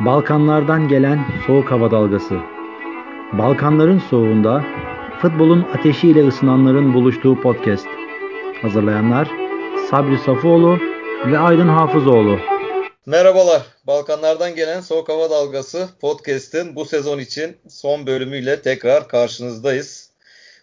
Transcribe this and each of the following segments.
Balkanlardan gelen soğuk hava dalgası. Balkanların soğuğunda futbolun ateşiyle ısınanların buluştuğu podcast. Hazırlayanlar Sabri Safoğlu ve Aydın Hafızoğlu. Merhabalar. Balkanlardan gelen Soğuk Hava Dalgası podcast'in bu sezon için son bölümüyle tekrar karşınızdayız.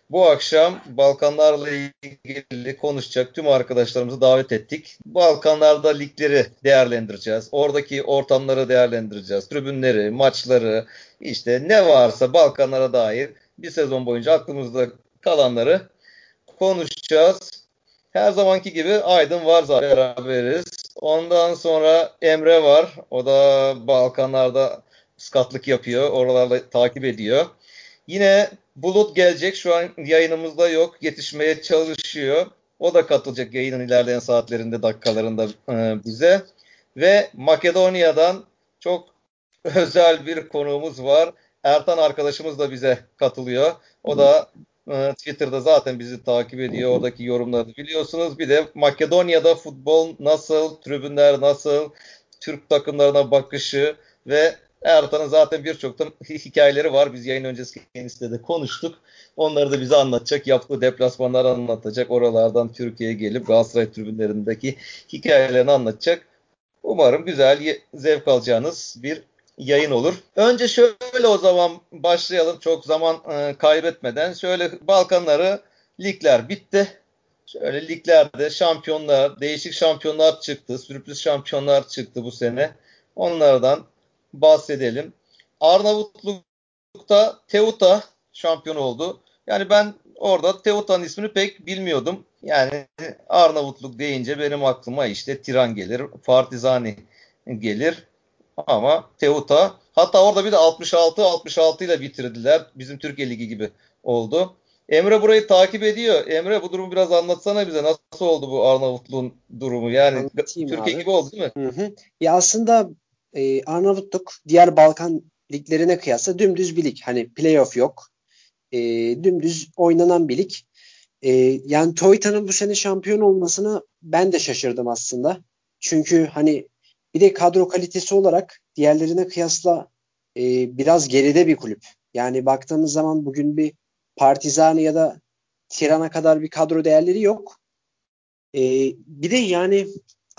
Bu akşam Balkanlarla ilgili konuşacak tüm arkadaşlarımızı davet ettik. Balkanlarda ligleri değerlendireceğiz. Oradaki ortamları değerlendireceğiz. Tribünleri, maçları, işte ne varsa Balkanlara dair bir sezon boyunca aklımızda kalanları konuşacağız. Her zamanki gibi Aydın var zaten beraberiz. Ondan sonra Emre var. O da Balkanlarda skatlık yapıyor. Oralarda takip ediyor. Yine Bulut gelecek. Şu an yayınımızda yok. Yetişmeye çalışıyor. O da katılacak yayının ilerleyen saatlerinde, dakikalarında e, bize. Ve Makedonya'dan çok özel bir konuğumuz var. Ertan arkadaşımız da bize katılıyor. O da e, Twitter'da zaten bizi takip ediyor. Oradaki yorumlarını biliyorsunuz. Bir de Makedonya'da futbol nasıl, tribünler nasıl, Türk takımlarına bakışı ve Ertan'ın zaten birçok da hikayeleri var. Biz yayın öncesi kendisiyle de konuştuk. Onları da bize anlatacak. Yaptığı deplasmanları anlatacak. Oralardan Türkiye'ye gelip Galatasaray tribünlerindeki hikayelerini anlatacak. Umarım güzel, zevk alacağınız bir yayın olur. Önce şöyle o zaman başlayalım çok zaman e, kaybetmeden. Şöyle Balkanları ligler bitti. Şöyle liglerde şampiyonlar, değişik şampiyonlar çıktı. Sürpriz şampiyonlar çıktı bu sene. Onlardan bahsedelim. Arnavutluk'ta Teuta şampiyon oldu. Yani ben orada Teuta'nın ismini pek bilmiyordum. Yani Arnavutluk deyince benim aklıma işte Tiran gelir, Partizani gelir. Ama Teuta hatta orada bir de 66 66 ile bitirdiler. Bizim Türkiye Ligi gibi oldu. Emre burayı takip ediyor. Emre bu durumu biraz anlatsana bize. Nasıl oldu bu Arnavutluğun durumu? Yani Anlatayım Türkiye abi. gibi oldu değil mi? Hı hı. Ya aslında e, Arnavutluk diğer Balkan liglerine kıyasla dümdüz bir lig. Hani playoff yok. E, dümdüz oynanan bir lig. E, yani Toyota'nın bu sene şampiyon olmasına ben de şaşırdım aslında. Çünkü hani bir de kadro kalitesi olarak diğerlerine kıyasla e, biraz geride bir kulüp. Yani baktığımız zaman bugün bir Partizani ya da Tirana kadar bir kadro değerleri yok. E, bir de yani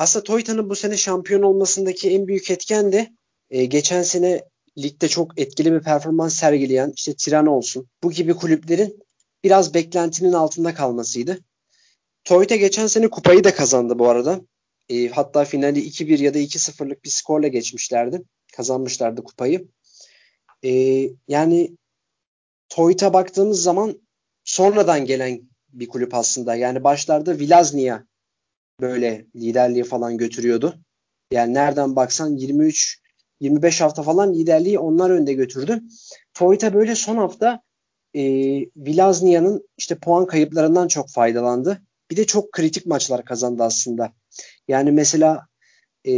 aslında Toyota'nın bu sene şampiyon olmasındaki en büyük etken de e, geçen sene ligde çok etkili bir performans sergileyen işte Tirana olsun bu gibi kulüplerin biraz beklentinin altında kalmasıydı. Toyota geçen sene kupayı da kazandı bu arada. E, hatta finali 2-1 ya da 2-0'lık bir skorla geçmişlerdi. Kazanmışlardı kupayı. E, yani Toyota baktığımız zaman sonradan gelen bir kulüp aslında. Yani başlarda Vilaznia böyle liderliği falan götürüyordu. Yani nereden baksan 23 25 hafta falan liderliği onlar önde götürdü. Toyota böyle son hafta e, Vilaznia'nın işte puan kayıplarından çok faydalandı. Bir de çok kritik maçlar kazandı aslında. Yani mesela e,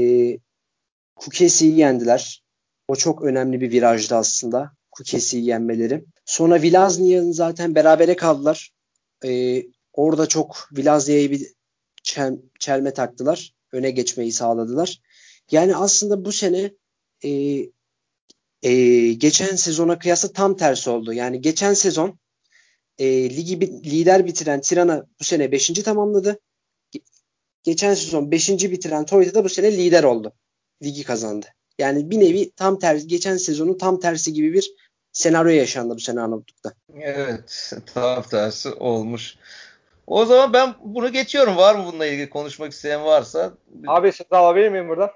Kukesi'yi yendiler. O çok önemli bir virajdı aslında. Kukesi'yi yenmeleri. Sonra Vilaznia'nın zaten berabere kaldılar. E, orada çok Vilaznia'yı bir çel, çelme taktılar. Öne geçmeyi sağladılar. Yani aslında bu sene e, e, geçen sezona kıyasla tam tersi oldu. Yani geçen sezon e, ligi lider bitiren Tirana bu sene 5. tamamladı. Geçen sezon 5. bitiren Toyota da bu sene lider oldu. Ligi kazandı. Yani bir nevi tam tersi geçen sezonun tam tersi gibi bir senaryo yaşandı bu sene Arnavutluk'ta. Evet tam tersi olmuş. O zaman ben bunu geçiyorum. Var mı bununla ilgili konuşmak isteyen varsa? Abi söz alabilir miyim buradan?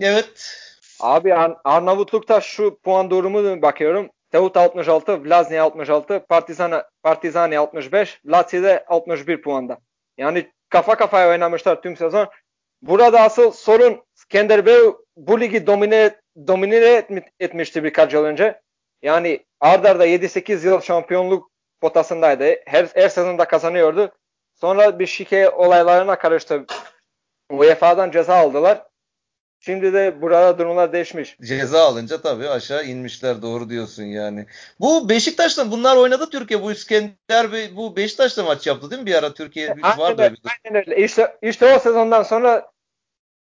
Evet. Abi Ar Arnavutluk'ta şu puan durumunu bakıyorum. Teut 66, Vlaznia 66, Partizan Partizani 65, Lazio'da 61 puanda. Yani kafa kafaya oynamışlar tüm sezon. Burada asıl sorun Skenderbeu bu ligi domine, domine etmişti birkaç yıl önce. Yani ardarda 7-8 yıl şampiyonluk potasındaydı. Her, her sezonda kazanıyordu. Sonra bir şike olaylarına karıştı. UEFA'dan ceza aldılar. Şimdi de burada durumlar değişmiş. Ceza alınca tabii aşağı inmişler doğru diyorsun yani. Bu Beşiktaş'ta bunlar oynadı Türkiye. Bu İskender Bey bu Beşiktaş'ta maç yaptı değil mi bir ara Türkiye aynen vardı öyle, Aynen öyle. İşte, işte o sezondan sonra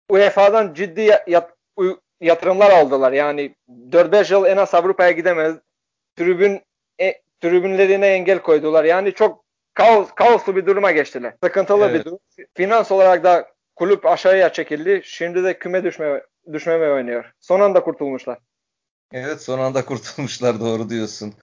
UEFA'dan ciddi yap, yatırımlar aldılar. Yani 4-5 yıl en az Avrupa'ya gidemez. Tribün e, tribünlerine engel koydular. Yani çok kaos, kaoslu bir duruma geçtiler. Sıkıntılı evet. bir durum. Finans olarak da kulüp aşağıya çekildi. Şimdi de küme düşme, düşmeme oynuyor. Son anda kurtulmuşlar. Evet son anda kurtulmuşlar doğru diyorsun.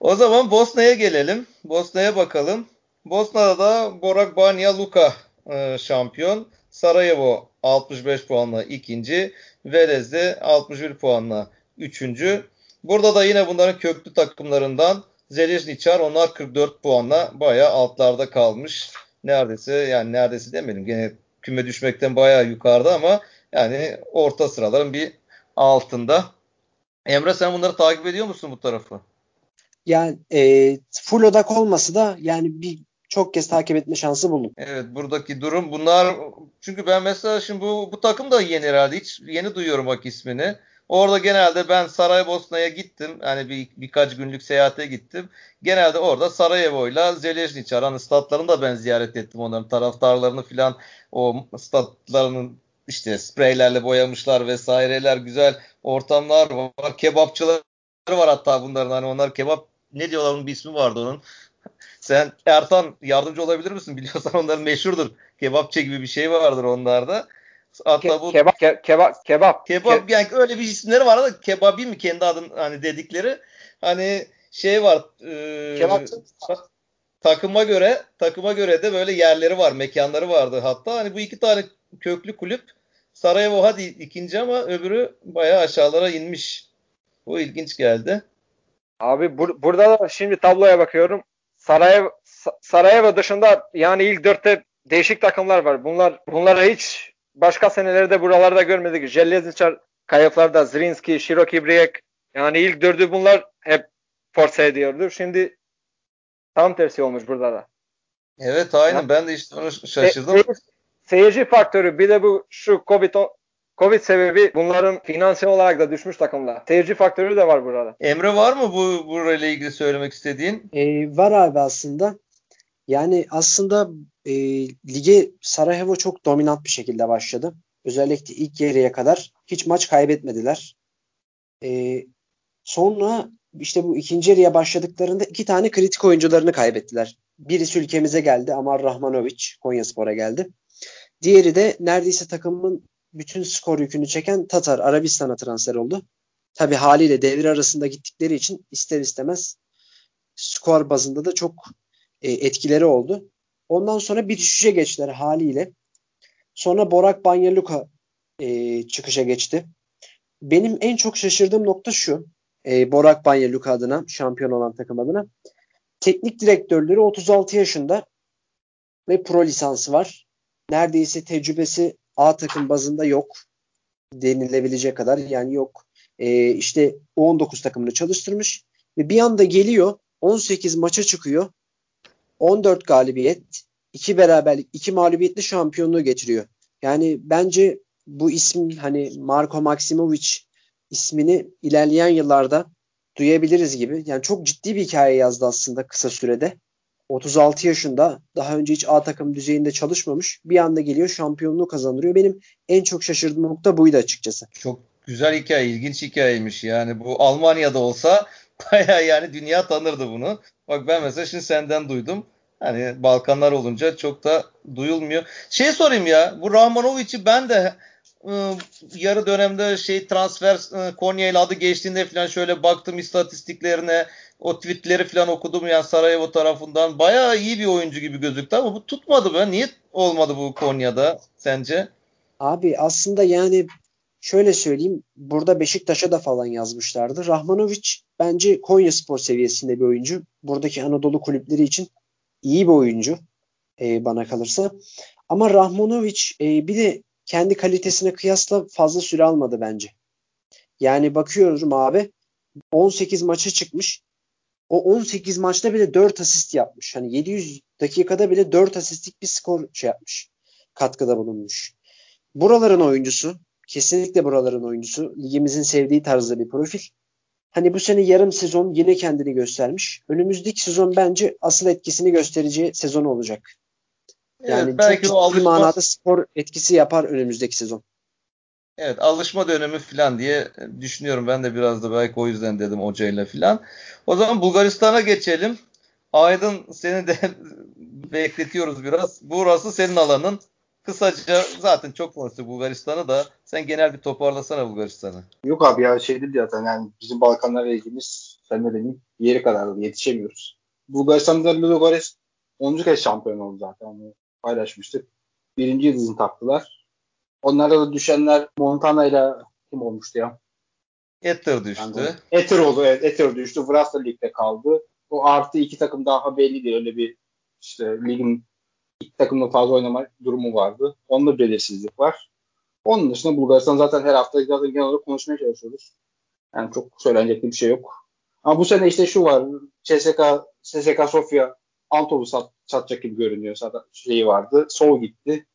O zaman Bosna'ya gelelim. Bosna'ya bakalım. Bosna'da da Borak Banja Luka e, şampiyon. Sarajevo 65 puanla ikinci. Velez de 61 puanla üçüncü. Burada da yine bunların köklü takımlarından Zelezniçar onlar 44 puanla bayağı altlarda kalmış. Neredeyse yani neredeyse demedim gene küme düşmekten bayağı yukarıda ama yani orta sıraların bir altında. Emre sen bunları takip ediyor musun bu tarafı? Yani e, full odak olması da yani bir çok kez takip etme şansı buldum. Evet buradaki durum bunlar çünkü ben mesela şimdi bu, bu takım da yeni herhalde hiç yeni duyuyorum bak ismini. Orada genelde ben Saraybosna'ya gittim. Hani bir, birkaç günlük seyahate gittim. Genelde orada Sarajevo'yla Zelezniçar hani statlarını da ben ziyaret ettim onların taraftarlarını filan o statlarının işte spreylerle boyamışlar vesaireler güzel ortamlar var. Kebapçılar var hatta bunların hani onlar kebap ne diyorlar onun bir ismi vardı onun. Sen Ertan yardımcı olabilir misin? Biliyorsan onların meşhurdur. Kebapçı gibi bir şey vardır onlarda. Hatta bu kebap ke, kebap kebap kebap yani öyle bir isimleri var da kebabi mi kendi adın hani dedikleri hani şey var e, takıma göre takıma göre de böyle yerleri var, mekanları vardı hatta. Hani bu iki tane köklü kulüp Sarajevo hadi ikinci ama öbürü bayağı aşağılara inmiş. Bu ilginç geldi. Abi bur burada da şimdi tabloya bakıyorum. Sarajevo, Sarajevo dışında yani ilk dörtte değişik takımlar var. Bunlar bunlara hiç başka senelerde buralarda görmedik. Jelezničar kayıplarda Zrinski, Široki Brijek yani ilk dördü bunlar hep force ediyordu. Şimdi tam tersi olmuş burada da. Evet aynen yani, ben de işte onu şaşırdım. Se seyirci faktörü bir de bu şu Covid Covid sebebi bunların finansal olarak da düşmüş takımlar. Seyirci faktörü de var burada. Emre var mı bu burayla ilgili söylemek istediğin? Ee, var abi aslında. Yani aslında e, lige Sarajevo çok dominant bir şekilde başladı. Özellikle ilk yarıya kadar hiç maç kaybetmediler. E, sonra işte bu ikinci yarıya başladıklarında iki tane kritik oyuncularını kaybettiler. Birisi ülkemize geldi Amar Rahmanovic Konyaspor'a geldi. Diğeri de neredeyse takımın bütün skor yükünü çeken Tatar Arabistan'a transfer oldu. Tabi haliyle devre arasında gittikleri için ister istemez skor bazında da çok e, etkileri oldu. Ondan sonra bir düşüşe geçtiler haliyle. Sonra Borak Banyaluka e, çıkışa geçti. Benim en çok şaşırdığım nokta şu. E, Borak Banyaluka adına, şampiyon olan takım adına. Teknik direktörleri 36 yaşında ve pro lisansı var. Neredeyse tecrübesi A takım bazında yok denilebilecek kadar yani yok. E, işte 19 takımını çalıştırmış ve bir anda geliyor 18 maça çıkıyor 14 galibiyet, 2 beraberlik, 2 mağlubiyetli şampiyonluğu getiriyor. Yani bence bu isim hani Marko Maksimovic ismini ilerleyen yıllarda duyabiliriz gibi. Yani çok ciddi bir hikaye yazdı aslında kısa sürede. 36 yaşında daha önce hiç A takım düzeyinde çalışmamış. Bir anda geliyor şampiyonluğu kazandırıyor. Benim en çok şaşırdığım nokta buydu açıkçası. Çok güzel hikaye, ilginç hikayeymiş. Yani bu Almanya'da olsa baya yani dünya tanırdı bunu. Bak ben mesela şimdi senden duydum. Hani Balkanlar olunca çok da duyulmuyor. Şey sorayım ya bu Rahmanovic'i ben de ıı, yarı dönemde şey transfer ıı, Konya ile adı geçtiğinde falan şöyle baktım istatistiklerine o tweetleri falan okudum yani Sarajevo tarafından bayağı iyi bir oyuncu gibi gözüktü ama bu tutmadı be. Niye olmadı bu Konya'da sence? Abi aslında yani şöyle söyleyeyim burada Beşiktaş'a da falan yazmışlardı. Rahmanovic bence Konya Spor seviyesinde bir oyuncu. Buradaki Anadolu kulüpleri için iyi bir oyuncu e, bana kalırsa. Ama Rahmanovic e, bir de kendi kalitesine kıyasla fazla süre almadı bence. Yani bakıyorum abi 18 maça çıkmış. O 18 maçta bile 4 asist yapmış. Hani 700 dakikada bile 4 asistlik bir skor şey yapmış. Katkıda bulunmuş. Buraların oyuncusu Kesinlikle buraların oyuncusu. Ligimizin sevdiği tarzda bir profil. Hani bu sene yarım sezon yine kendini göstermiş. Önümüzdeki sezon bence asıl etkisini göstereceği sezon olacak. Yani evet, belki çok ciddi alışma... manada spor etkisi yapar önümüzdeki sezon. Evet alışma dönemi falan diye düşünüyorum. Ben de biraz da belki o yüzden dedim hocayla falan. O zaman Bulgaristan'a geçelim. Aydın seni de bekletiyoruz biraz. Burası senin alanın. Kısaca zaten çok konuştuk Bulgaristan'ı da. Sen genel bir toparlasana Bulgaristan'ı. Yok abi ya şey değil zaten yani bizim Balkanlarla ilgimiz sen de benim yeri kadar yetişemiyoruz. Bulgaristan'da Ludogorets 10. kez şampiyon oldu zaten. Onu paylaşmıştık. Birinci yıldızını taktılar. Onlarda da düşenler Montana ile kim olmuştu ya? Ether düştü. Yani, Ether oldu evet. Ether düştü. Vrasla ligde kaldı. O artı iki takım daha belli değil. Öyle bir işte ligin iki takımla fazla oynama durumu vardı. Onda belirsizlik var. Onun dışında Bulgaristan zaten her hafta zaten genel olarak konuşmaya çalışıyoruz. Yani çok söylenecek bir şey yok. Ama bu sene işte şu var. CSK, CSK Sofia Antol'u sat, satacak gibi görünüyor. Zaten şeyi vardı. Sol gitti.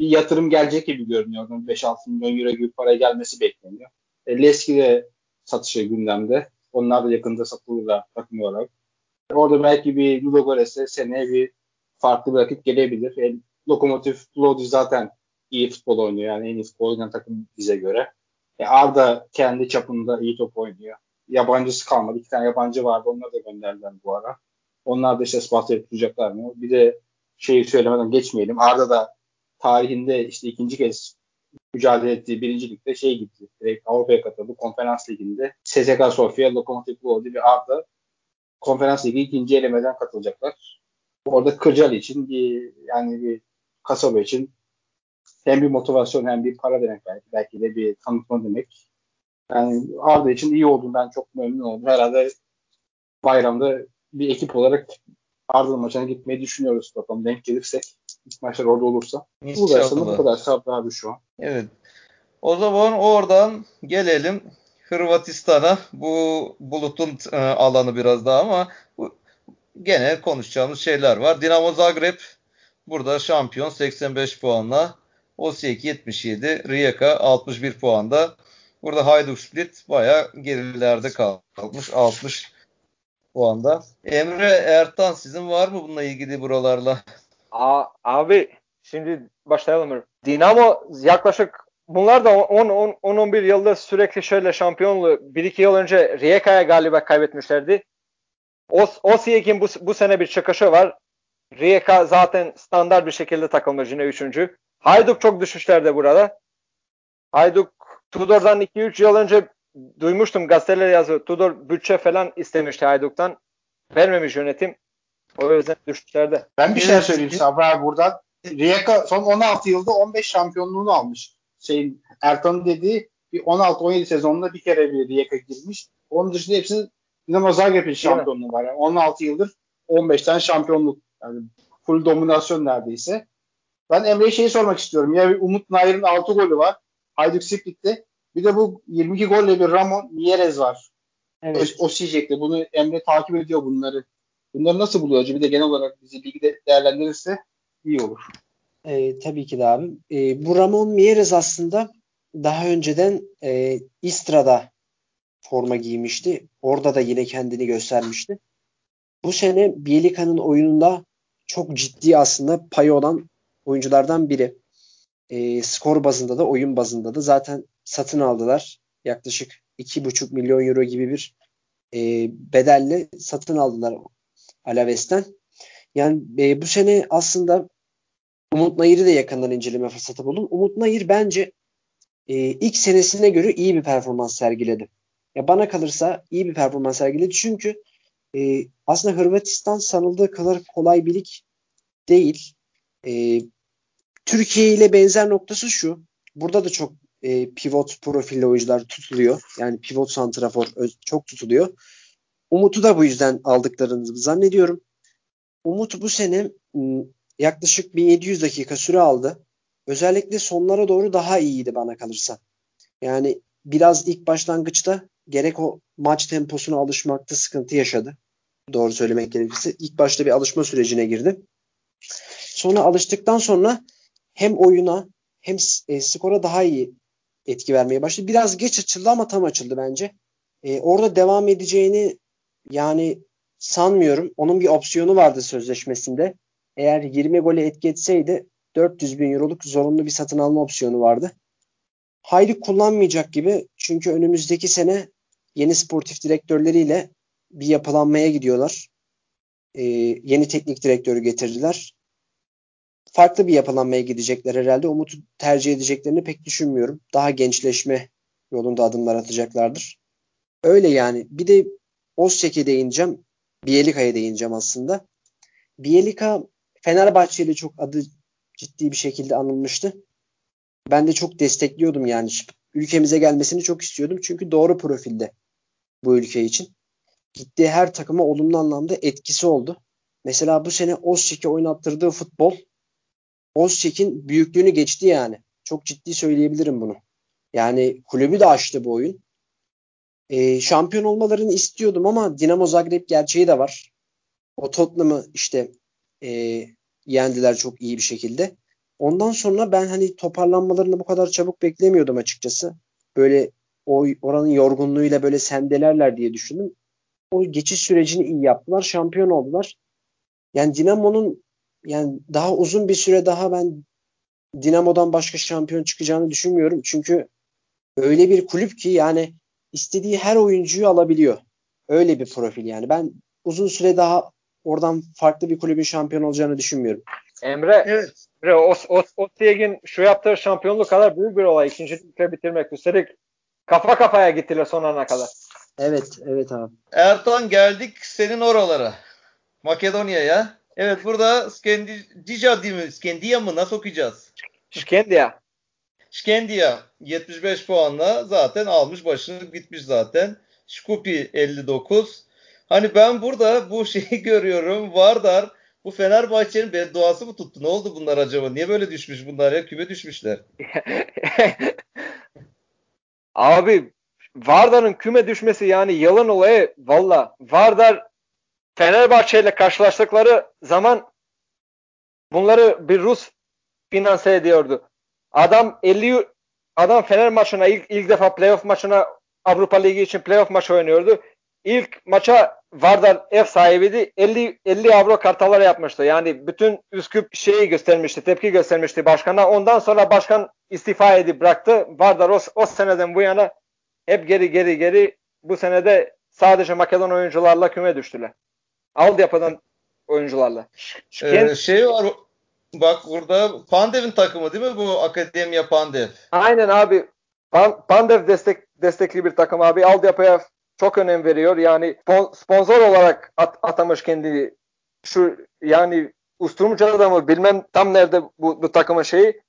Bir yatırım gelecek gibi görünüyor. 5-6 milyon euro gibi para gelmesi bekleniyor. E, Leski de satışı gündemde. Onlar da yakında satılırlar takım olarak. Orada belki bir Ludogorets'e seneye bir farklı bir rakip gelebilir. E, Lokomotiv Lodi zaten iyi futbol oynuyor. Yani en iyi futbol oynayan takım bize göre. E, Arda kendi çapında iyi top oynuyor. Yabancısı kalmadı. İki tane yabancı vardı. Onları da gönderdiler bu ara. Onlar da işte Sparta'yı tutacaklar mı? Bir de şeyi söylemeden geçmeyelim. Arda da tarihinde işte ikinci kez mücadele ettiği birinci ligde şey gitti. Direkt Avrupa'ya katıldı. Konferans liginde. SSK Sofia, Lokomotiv Plovdiv ve Arda konferans ligi ikinci elemeden katılacaklar. Orada Kırcal için bir yani bir kasaba için hem bir motivasyon hem bir para demek belki. Belki de bir tanıtma demek. Yani Arda için iyi oldu. Ben çok memnun oldum. Herhalde bayramda bir ekip olarak Arda maçına gitmeyi düşünüyoruz. Bakalım denk gelirsek. İlk maçlar orada olursa. Bu versiyonu bu kadar sabır abi şu an. Evet. O zaman oradan gelelim Hırvatistan'a. Bu bulutun e, alanı biraz daha ama gene konuşacağımız şeyler var. Dinamo Zagreb burada şampiyon 85 puanla. Osijek 77, Rijeka 61 puanda. Burada Hajduk Split baya gerilerde kalmış 60 puanda. Emre Ertan sizin var mı bununla ilgili buralarla? Aa, abi şimdi başlayalım. Dinamo yaklaşık bunlar da 10-11 yılda sürekli şöyle şampiyonluğu 1-2 yıl önce Rijeka'ya galiba kaybetmişlerdi. Os Osijek'in bu, bu sene bir çıkışı var. Rijeka zaten standart bir şekilde takılmış yine üçüncü. Hayduk çok düşüşlerde burada. Hayduk Tudor'dan 2-3 yıl önce duymuştum gazeteler yazıyor. Tudor bütçe falan istemişti Hayduk'tan. Vermemiş yönetim. O yüzden düşüşlerde. Ben bir şey söyleyeyim Sabri abi buradan. Rijeka son 16 yılda 15 şampiyonluğunu almış. Şeyin Ertan'ın dediği bir 16-17 sezonunda bir kere bir Rijeka girmiş. Onun dışında hepsinin Dinamo Zagreb'in şampiyonluğu var. Yani 16 yıldır 15 tane şampiyonluk. Yani full dominasyon neredeyse. Ben Emre'ye şeyi sormak istiyorum. Ya bir Umut Nair'in 6 golü var. Hayduk Split'te. Bir de bu 22 golle bir Ramon Mieres var. Evet. O, o Sijek'te. Bunu Emre takip ediyor bunları. Bunları nasıl buluyor Bir de genel olarak bizi ligde değerlendirirse iyi olur. E, tabii ki de abi. E, bu Ramon Mieres aslında daha önceden e, Istra'da forma giymişti. Orada da yine kendini göstermişti. Bu sene Bielika'nın oyununda çok ciddi aslında payı olan oyunculardan biri. E, skor bazında da oyun bazında da zaten satın aldılar. Yaklaşık 2,5 milyon euro gibi bir e, bedelle satın aldılar Alaves'ten. Yani e, bu sene aslında Umut Nayır'ı da yakından inceleme fırsatı buldum. Umut Nayır bence e, ilk senesine göre iyi bir performans sergiledi. Ya bana kalırsa iyi bir performans sergiledi. Çünkü e, aslında Hırvatistan sanıldığı kadar kolay bir lig değil. E, Türkiye ile benzer noktası şu. Burada da çok e, pivot profilli oyuncular tutuluyor. Yani pivot santrafor çok tutuluyor. Umut'u da bu yüzden aldıklarını zannediyorum. Umut bu sene yaklaşık 1700 dakika süre aldı. Özellikle sonlara doğru daha iyiydi bana kalırsa. Yani biraz ilk başlangıçta gerek o maç temposuna alışmakta sıkıntı yaşadı. Doğru söylemek gerekirse. ilk başta bir alışma sürecine girdi. Sonra alıştıktan sonra hem oyuna hem e, skora daha iyi etki vermeye başladı. Biraz geç açıldı ama tam açıldı bence. E, orada devam edeceğini yani sanmıyorum. Onun bir opsiyonu vardı sözleşmesinde. Eğer 20 gole etki etseydi 400 bin euroluk zorunlu bir satın alma opsiyonu vardı. hayli kullanmayacak gibi. Çünkü önümüzdeki sene yeni sportif direktörleriyle bir yapılanmaya gidiyorlar. Ee, yeni teknik direktörü getirdiler. Farklı bir yapılanmaya gidecekler herhalde. Umut'u tercih edeceklerini pek düşünmüyorum. Daha gençleşme yolunda adımlar atacaklardır. Öyle yani. Bir de Ozçek'e değineceğim. Bielika'ya değineceğim aslında. Bielika Fenerbahçe ile çok adı ciddi bir şekilde anılmıştı. Ben de çok destekliyordum yani. Ülkemize gelmesini çok istiyordum. Çünkü doğru profilde bu ülke için. Gittiği her takıma olumlu anlamda etkisi oldu. Mesela bu sene Ozçek'e oynattırdığı futbol Ozçek'in büyüklüğünü geçti yani. Çok ciddi söyleyebilirim bunu. Yani kulübü de açtı bu oyun. E, şampiyon olmalarını istiyordum ama Dinamo Zagreb gerçeği de var. O Tottenham'ı işte e, yendiler çok iyi bir şekilde. Ondan sonra ben hani toparlanmalarını bu kadar çabuk beklemiyordum açıkçası. Böyle o oranın yorgunluğuyla böyle sendelerler diye düşündüm. O geçiş sürecini iyi yaptılar. Şampiyon oldular. Yani Dinamo'nun yani daha uzun bir süre daha ben Dinamo'dan başka şampiyon çıkacağını düşünmüyorum. Çünkü öyle bir kulüp ki yani istediği her oyuncuyu alabiliyor. Öyle bir profil yani. Ben uzun süre daha oradan farklı bir kulübün şampiyon olacağını düşünmüyorum. Emre, evet. Emre o, o, o Tieg'in şu yaptığı şampiyonluk kadar büyük bir olay. İkincilikle bitirmek. Üstelik kafa kafaya gittiler son ana kadar. Evet, evet abi. Ertan geldik senin oralara. Makedonya'ya. Evet burada Skendica değil mi? Skendia mı? Nasıl okuyacağız? Skendia. Skendia 75 puanla zaten almış başını gitmiş zaten. Şkupi 59. Hani ben burada bu şeyi görüyorum. Vardar bu Fenerbahçe'nin bedduası mı tuttu? Ne oldu bunlar acaba? Niye böyle düşmüş bunlar ya? Küme düşmüşler. Abi Vardar'ın küme düşmesi yani yalan olayı valla. Vardar Fenerbahçe ile karşılaştıkları zaman bunları bir Rus finanse ediyordu. Adam 50 adam Fener maçına ilk, ilk defa playoff maçına Avrupa Ligi için playoff maçı oynuyordu. İlk maça Vardar ev sahibiydi. 50 50 avro kartalar yapmıştı. Yani bütün Üsküp şeyi göstermişti, tepki göstermişti başkana. Ondan sonra başkan istifa edip bıraktı. Vardar o, o seneden bu yana hep geri geri geri bu senede sadece Makedon oyuncularla küme düştüler. Altyapıdan oyuncularla. Ee, şey var bak burada Pandev'in takımı değil mi bu Akademiya Pandev? Aynen abi. Pandev destek destekli bir takım abi. Altyapıya çok önem veriyor. Yani sponsor olarak at, atamış kendini. Şu yani Usturumca'da mı bilmem tam nerede bu, bu takımın şeyi.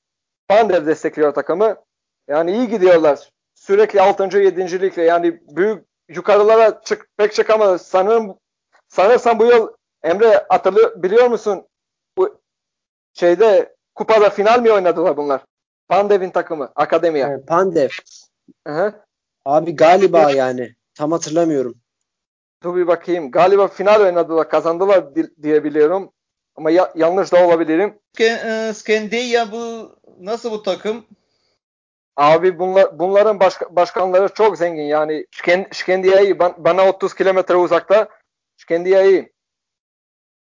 Pandev destekliyor takımı. Yani iyi gidiyorlar. Sürekli 6. 7. ligle yani büyük yukarılara çık, pek çıkamadı. Sanırım sanırsam bu yıl Emre hatırlıyor biliyor musun? Bu şeyde kupada final mi oynadılar bunlar? Pandev'in takımı, akademiye. Evet, Pandev. Hı-hı. Abi galiba yani. Tam hatırlamıyorum. Dur bir bakayım. Galiba final oynadılar, kazandılar diye biliyorum. Ama ya, yanlış da olabilirim. E, Skendeya bu nasıl bu takım? Abi bunlar, bunların başka, başkanları çok zengin. Yani Şkendiya'yı bana 30 kilometre uzakta Şkendiya'yı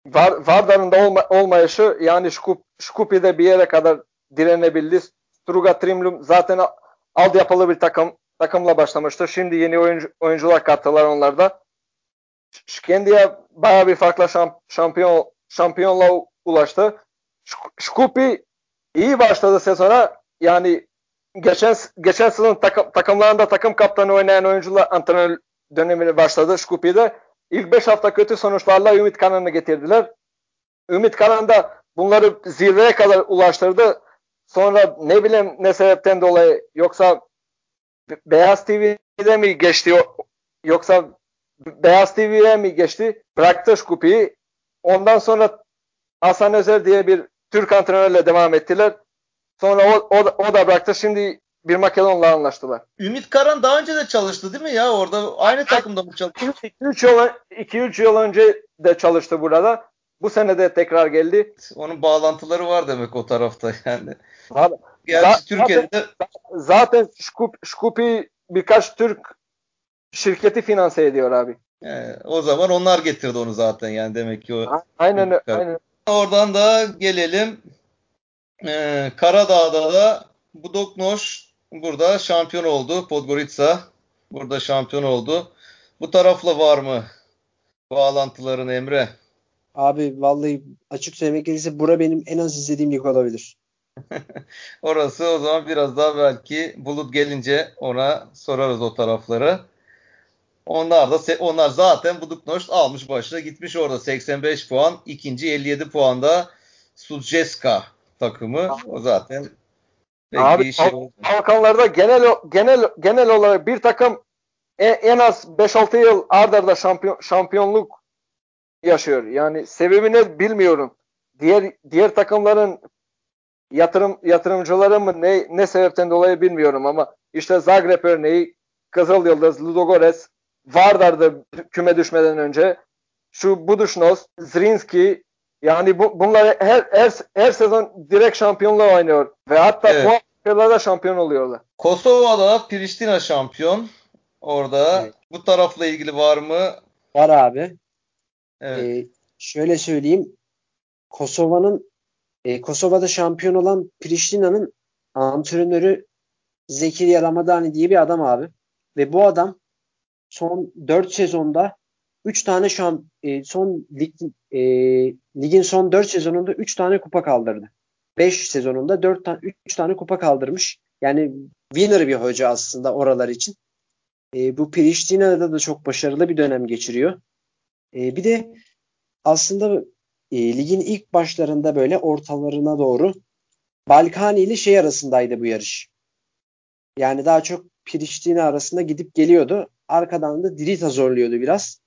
Var, Vardar'ın da olma, olmayışı yani Şkup, Şkupi'de bir yere kadar direnebildi. Struga Trimlum zaten altyapılı bir takım takımla başlamıştı. Şimdi yeni oyuncu, oyuncular kattılar onlarda. Şkendiye baya bir farklı şamp, şampiyon şampiyonla ulaştı. Şkupi iyi başladı sezona. Yani geçen geçen sezon takım, takımlarında takım kaptanı oynayan oyuncular antrenör dönemini başladı Şkupi'de. İlk 5 hafta kötü sonuçlarla Ümit Kanan'ı getirdiler. Ümit Kanan da bunları zirveye kadar ulaştırdı. Sonra ne bileyim ne sebepten dolayı yoksa Beyaz TV'de mi geçti yoksa Beyaz TV'ye mi geçti? Bıraktı Şkupi'yi. Ondan sonra Hasan Özer diye bir Türk antrenörle devam ettiler. Sonra o, o, o da bıraktı. Şimdi bir Makedon'la anlaştılar. Ümit Karan daha önce de çalıştı değil mi ya? Orada aynı takımda mı çalıştı? 2-3 yıl, 2-3 yıl önce de çalıştı burada. Bu sene de tekrar geldi. Onun bağlantıları var demek o tarafta yani. Abi, Gerçi zaten, Türkiye'de zaten Şkupi birkaç Türk şirketi finanse ediyor abi. He, o zaman onlar getirdi onu zaten yani demek ki o. Aynen aynen. Oradan da gelelim. Ee, Karadağ'da da Budoknoş burada şampiyon oldu. Podgorica burada şampiyon oldu. Bu tarafla var mı bağlantıların Emre? Abi vallahi açık söylemek gerekirse bura benim en az izlediğim lig olabilir. Orası o zaman biraz daha belki bulut gelince ona sorarız o tarafları. Onlar da onlar zaten Buduknoş almış başına gitmiş orada 85 puan. ikinci 57 puanda Sudjeska takımı. O zaten Abi şey Balkanlarda genel genel genel olarak bir takım en, az 5-6 yıl ardarda arda şampiyon, şampiyonluk yaşıyor. Yani sebebini bilmiyorum. Diğer diğer takımların yatırım yatırımcıları mı ne ne sebepten dolayı bilmiyorum ama işte Zagreb örneği Kızıl Yıldız, Ludogorets Vardar'da küme düşmeden önce şu Buduşnos, Zrinski yani bu, bunlar her, her, her sezon direkt şampiyonluğa oynuyor. Ve hatta evet. puan şampiyon oluyorlar. Kosova'da Pristina şampiyon. Orada evet. bu tarafla ilgili var mı? Var abi. Evet. Ee, şöyle söyleyeyim. Kosova'nın e, Kosova'da şampiyon olan Pristina'nın antrenörü Zekeriya Ramadani diye bir adam abi. Ve bu adam son 4 sezonda 3 tane şu an e, son lig, e, ligin son 4 sezonunda 3 tane kupa kaldırdı. 5 sezonunda 4 tane 3 tane kupa kaldırmış. Yani winner bir hoca aslında oralar için. E, bu Prishtina'da da çok başarılı bir dönem geçiriyor. E, bir de aslında e, ligin ilk başlarında böyle ortalarına doğru Balkani ile şey arasındaydı bu yarış. Yani daha çok Priştine arasında gidip geliyordu. Arkadan da Dirita zorluyordu biraz.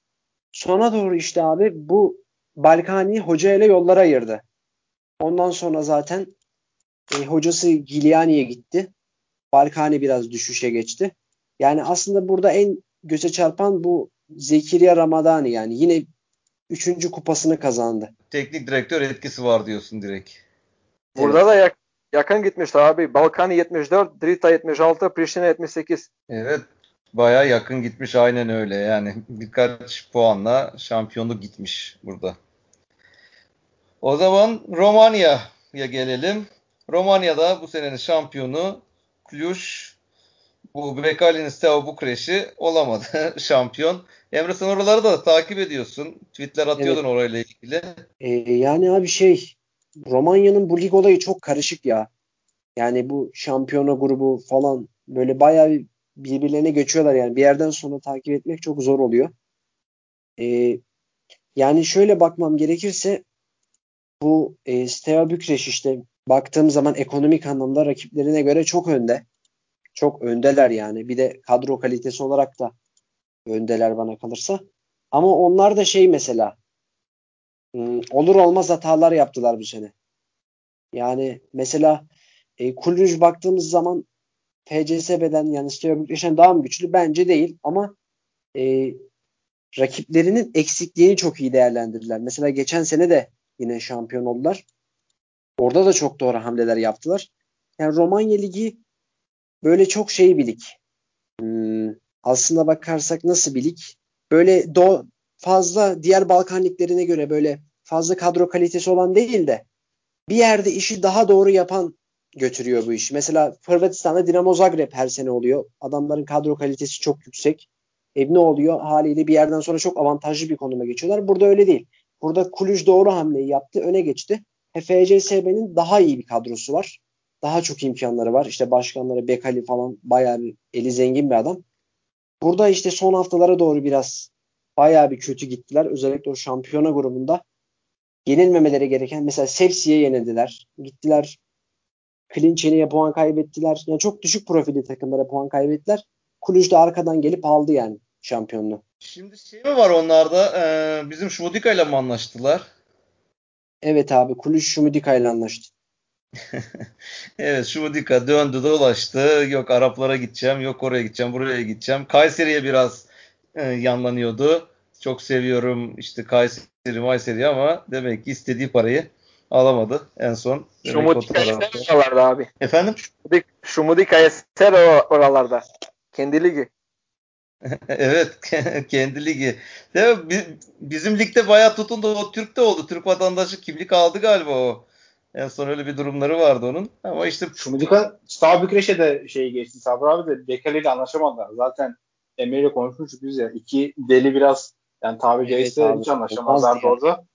Sona doğru işte abi bu Balkani hoca ile yollara ayırdı. Ondan sonra zaten e, hocası Giuliani'ye gitti. Balkani biraz düşüşe geçti. Yani aslında burada en göze çarpan bu Zekeriya Ramadani yani yine üçüncü kupasını kazandı. Teknik direktör etkisi var diyorsun direkt. Burada evet. da yak yakın gitmişti abi. Balkani 74, Drita 76, Priştine 78. Evet. Baya yakın gitmiş aynen öyle. Yani birkaç puanla şampiyonluk gitmiş burada. O zaman Romanya'ya gelelim. Romanya'da bu senenin şampiyonu Cluj bu Bekali'nin Steaua Bukreş'i olamadı şampiyon. Emre sen oraları da takip ediyorsun. Tweetler atıyordun evet. orayla ilgili. Ee, yani abi şey Romanya'nın bu lig olayı çok karışık ya. Yani bu şampiyona grubu falan böyle bayağı birbirlerine geçiyorlar yani. Bir yerden sonra takip etmek çok zor oluyor. Ee, yani şöyle bakmam gerekirse bu e, Steaua Bükreş işte baktığım zaman ekonomik anlamda rakiplerine göre çok önde. Çok öndeler yani. Bir de kadro kalitesi olarak da öndeler bana kalırsa. Ama onlar da şey mesela hmm, olur olmaz hatalar yaptılar bu sene. Yani mesela e, Kulüj baktığımız zaman FCSB'den yani Steaua daha mı güçlü? Bence değil ama e, rakiplerinin eksikliğini çok iyi değerlendirdiler. Mesela geçen sene de yine şampiyon oldular. Orada da çok doğru hamleler yaptılar. Yani Romanya Ligi böyle çok şey bir lig. Hmm, aslında bakarsak nasıl bir lig? Böyle do fazla diğer Balkan liglerine göre böyle fazla kadro kalitesi olan değil de bir yerde işi daha doğru yapan götürüyor bu iş. Mesela Hırvatistan'da Dinamo Zagreb her sene oluyor. Adamların kadro kalitesi çok yüksek. E ne oluyor? Haliyle bir yerden sonra çok avantajlı bir konuma geçiyorlar. Burada öyle değil. Burada Kulüj doğru hamleyi yaptı. Öne geçti. FCSB'nin daha iyi bir kadrosu var. Daha çok imkanları var. İşte başkanları Bekali falan bayağı bir eli zengin bir adam. Burada işte son haftalara doğru biraz bayağı bir kötü gittiler. Özellikle o şampiyona grubunda yenilmemeleri gereken mesela Sepsi'ye yenildiler. Gittiler Klinçeni'ye puan kaybettiler. Yani çok düşük profilli takımlara puan kaybettiler. Kulüç de arkadan gelip aldı yani şampiyonluğu. Şimdi şey mi var onlarda? Ee, bizim Şumudika ile mi anlaştılar? Evet abi Kulüç Şumudika ile anlaştı. evet Şumudika döndü dolaştı. Yok Araplara gideceğim, yok oraya gideceğim, buraya gideceğim. Kayseri'ye biraz e, yanlanıyordu. Çok seviyorum işte Kayseri, Mayseri ama demek ki istediği parayı alamadı en son. Şumudika oralarda abi. Efendim? Şumudika Eser oralarda. Kendi ligi. evet kendi ligi. Değil mi? Bizim ligde bayağı tutundu. O Türk de oldu. Türk vatandaşı kimlik aldı galiba o. En son öyle bir durumları vardı onun. Ama işte Şumidika Star Bükreş'e de şey geçti. Sabri abi de Bekali ile anlaşamadılar. Zaten Emre ile konuşmuştuk biz ya. İki deli biraz yani tabiri Evet caizse hiç anlaşamazlardı orada.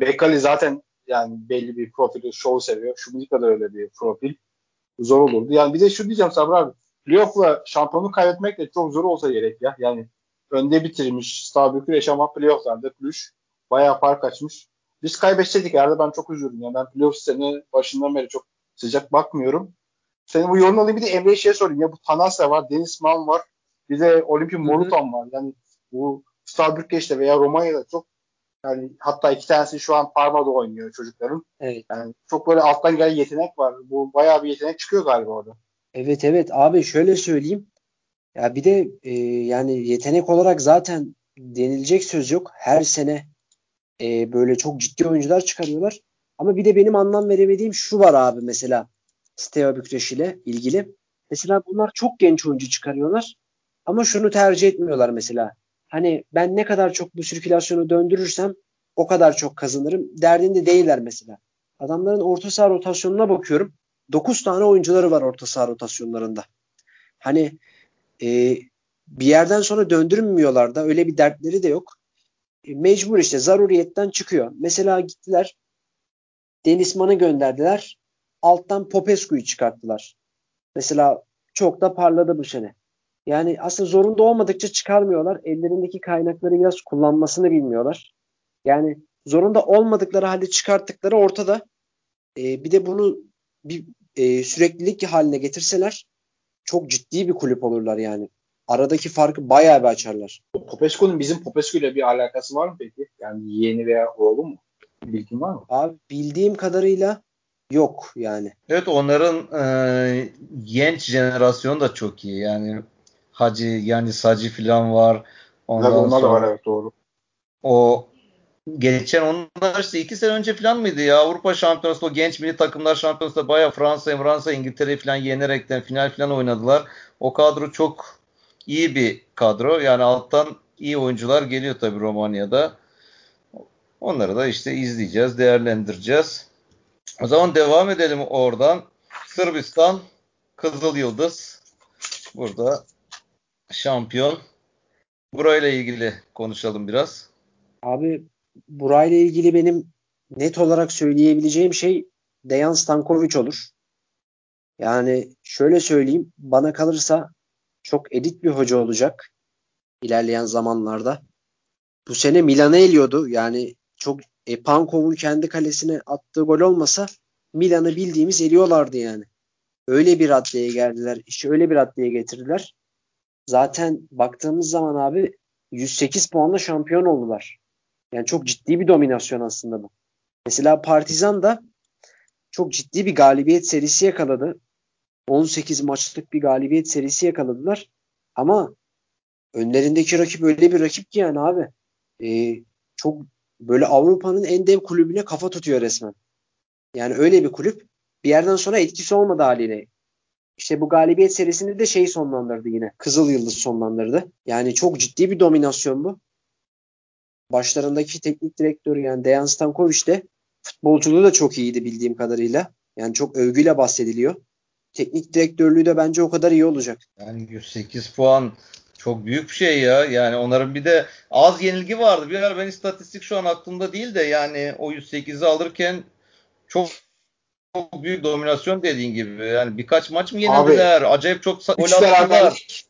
Bekali zaten yani belli bir profili, show seviyor. Şumidika da öyle bir profil. Zor olurdu. Yani bir de şu diyeceğim Sabri abi. Playoff'la şampiyonluk kaybetmek de çok zor olsa gerek ya. Yani önde bitirmiş Star Bükreş ama playoff'larda Plüş bayağı fark açmış. Biz kaybetseydik herhalde ben çok üzüldüm. Yani ben playoff sene başından beri çok sıcak bakmıyorum. Senin bu yorumunu alayım bir de Emre'ye şey sorayım. Ya bu Tanasya var, Deniz Mal var. Bir de Olimpia Morutan var. Yani bu Star Bükreş'te veya Romanya'da çok yani hatta iki tanesi şu an Parma'da oynuyor çocukların. Evet. Yani çok böyle alttan gelen yetenek var. Bu bayağı bir yetenek çıkıyor galiba orada. Evet evet abi şöyle söyleyeyim. Ya bir de e, yani yetenek olarak zaten denilecek söz yok. Her sene e, böyle çok ciddi oyuncular çıkarıyorlar. Ama bir de benim anlam veremediğim şu var abi mesela Steaua Bükreş ile ilgili. Mesela bunlar çok genç oyuncu çıkarıyorlar. Ama şunu tercih etmiyorlar mesela. Hani ben ne kadar çok bu sirkülasyonu döndürürsem o kadar çok kazanırım. Derdinde değiller mesela. Adamların orta saha rotasyonuna bakıyorum. 9 tane oyuncuları var orta saha rotasyonlarında. Hani e, bir yerden sonra döndürmüyorlar da öyle bir dertleri de yok. Mecbur işte zaruriyetten çıkıyor. Mesela gittiler Denizman'ı gönderdiler. Alttan Popescu'yu çıkarttılar. Mesela çok da parladı bu sene. Yani aslında zorunda olmadıkça çıkarmıyorlar. Ellerindeki kaynakları biraz kullanmasını bilmiyorlar. Yani zorunda olmadıkları halde çıkarttıkları ortada. E, bir de bunu bir e, süreklilik haline getirseler çok ciddi bir kulüp olurlar yani. Aradaki farkı bayağı bir açarlar. Popescu'nun bizim Popescu ile bir alakası var mı peki? Yani yeğeni veya oğlu mu? Bilgin var mı? Abi bildiğim kadarıyla yok yani. evet onların e, genç jenerasyon da çok iyi. Yani Hacı yani Sacı falan var. Ondan Tabii onlar da var evet doğru. o geçen onlar işte iki sene önce falan mıydı ya Avrupa Şampiyonası o genç milli takımlar şampiyonasında bayağı Fransa, Fransa, İngiltere falan yenerekten final falan oynadılar. O kadro çok iyi bir kadro. Yani alttan iyi oyuncular geliyor tabii Romanya'da. Onları da işte izleyeceğiz, değerlendireceğiz. O zaman devam edelim oradan. Sırbistan, Kızıl Yıldız. Burada şampiyon. Burayla ilgili konuşalım biraz. Abi burayla ilgili benim net olarak söyleyebileceğim şey Dejan Stankovic olur. Yani şöyle söyleyeyim bana kalırsa çok elit bir hoca olacak ilerleyen zamanlarda. Bu sene Milan'ı eliyordu. Yani çok e, Pankov'un kendi kalesine attığı gol olmasa Milan'ı bildiğimiz eliyorlardı yani. Öyle bir raddeye geldiler. İşi öyle bir raddeye getirdiler. Zaten baktığımız zaman abi 108 puanla şampiyon oldular. Yani çok ciddi bir dominasyon aslında bu. Mesela Partizan da çok ciddi bir galibiyet serisi yakaladı. 18 maçlık bir galibiyet serisi yakaladılar. Ama önlerindeki rakip öyle bir rakip ki yani abi. E, çok böyle Avrupa'nın en dev kulübüne kafa tutuyor resmen. Yani öyle bir kulüp. Bir yerden sonra etkisi olmadı haliyle. İşte bu galibiyet serisini de şey sonlandırdı yine. Kızıl Yıldız sonlandırdı. Yani çok ciddi bir dominasyon bu. Başlarındaki teknik direktörü yani Dejan Stankovic de futbolculuğu da çok iyiydi bildiğim kadarıyla. Yani çok övgüyle bahsediliyor. Teknik direktörlüğü de bence o kadar iyi olacak. Yani 108 puan çok büyük bir şey ya. Yani onların bir de az yenilgi vardı. Bir ara ben istatistik şu an aklımda değil de yani o 108'i alırken çok çok büyük dominasyon dediğin gibi. Yani birkaç maç mı yenildiler? Abi, Acayip çok gol 3 beraberlik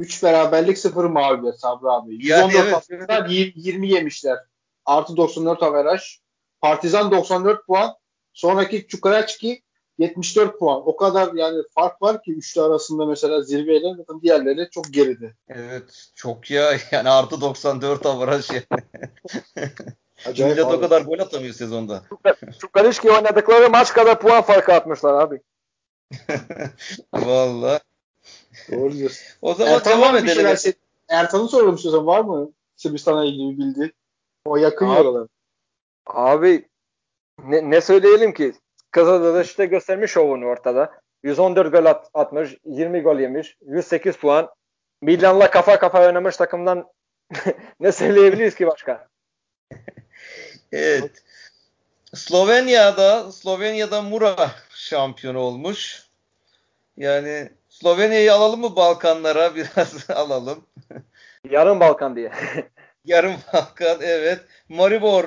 3 beraberlik 0 mağlubiyet Sabri abi. 114 yani evet. 20 yemişler. Artı 94 averaj. Partizan 94 puan. Sonraki Çukaraçki 74 puan. O kadar yani fark var ki üçlü arasında mesela zirveyle diğerleri çok geride. Evet çok ya yani artı 94 avaraj yani. Acayip Millet o kadar gol atamıyor sezonda. Çukarişki oynadıkları maç kadar puan farkı atmışlar abi. Valla. Doğru diyorsun. O zaman Ertan devam edelim. şeyler. Ertan'ı soralım istiyorsan var mı? Sırbistan'a ilgili bir bildi. O yakın Abi- yaralar. Abi ne, ne söyleyelim ki? Kızıl'da işte göstermiş şovunu ortada. 114 gol at- atmış, 20 gol yemiş, 108 puan. Milan'la kafa kafa oynamış takımdan ne söyleyebiliriz ki başka? Evet. Slovenya'da Slovenya'da Mura şampiyon olmuş. Yani Slovenya'yı alalım mı Balkanlara? Biraz alalım. Yarım Balkan diye. Yarım Balkan evet. Maribor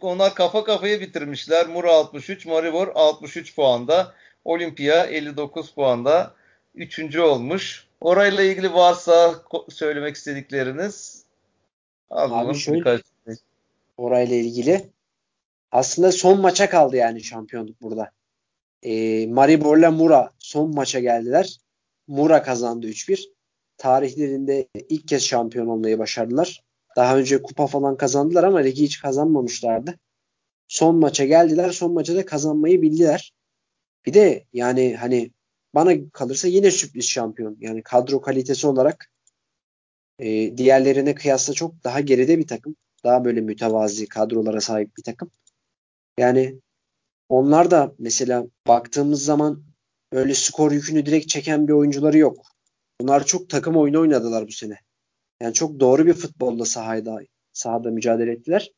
ona kafa kafaya bitirmişler. Mura 63, Maribor 63 puanda. Olimpia 59 puanda. Üçüncü olmuş. Orayla ilgili varsa söylemek istedikleriniz alalım. Abi şöyle, birkaç... Şey. orayla ilgili aslında son maça kaldı yani şampiyonluk burada. E, Maribor'la Mura son maça geldiler. Mura kazandı 3-1. Tarihlerinde ilk kez şampiyon olmayı başardılar. Daha önce kupa falan kazandılar ama ligi hiç kazanmamışlardı. Son maça geldiler. Son maça da kazanmayı bildiler. Bir de yani hani bana kalırsa yine sürpriz şampiyon. Yani kadro kalitesi olarak e, diğerlerine kıyasla çok daha geride bir takım. Daha böyle mütevazi kadrolara sahip bir takım. Yani onlar da mesela baktığımız zaman öyle skor yükünü direkt çeken bir oyuncuları yok. Bunlar çok takım oyunu oynadılar bu sene. Yani çok doğru bir futbolla sahada, sahada mücadele ettiler.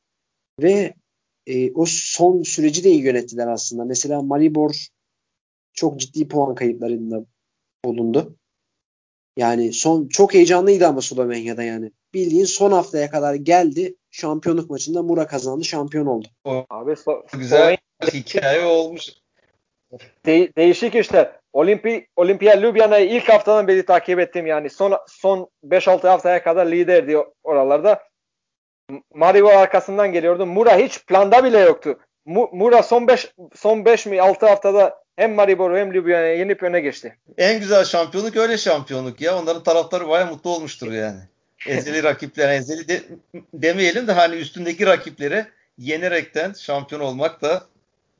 Ve e, o son süreci de iyi yönettiler aslında. Mesela Maribor çok ciddi puan kayıplarında bulundu. Yani son çok heyecanlıydı ama Slovenya'da yani. Bildiğin son haftaya kadar geldi. Şampiyonluk maçında Mura kazandı. Şampiyon oldu. Abi so güzel hikaye olmuş. De- değişik işte. Olimpi Olimpia Ljubljana'yı ilk haftadan beri takip ettim yani. Son son 5-6 haftaya kadar liderdi oralarda. Maribor arkasından geliyordu. Mura hiç planda bile yoktu. Mura son 5 son 5 mi 6 haftada hem Maribor'u hem Ljubljana'yı yenip öne geçti. En güzel şampiyonluk öyle şampiyonluk ya. Onların taraftarı baya mutlu olmuştur yani. Ezeli rakipler, ezeli de, demeyelim de hani üstündeki rakipleri yenerekten şampiyon olmak da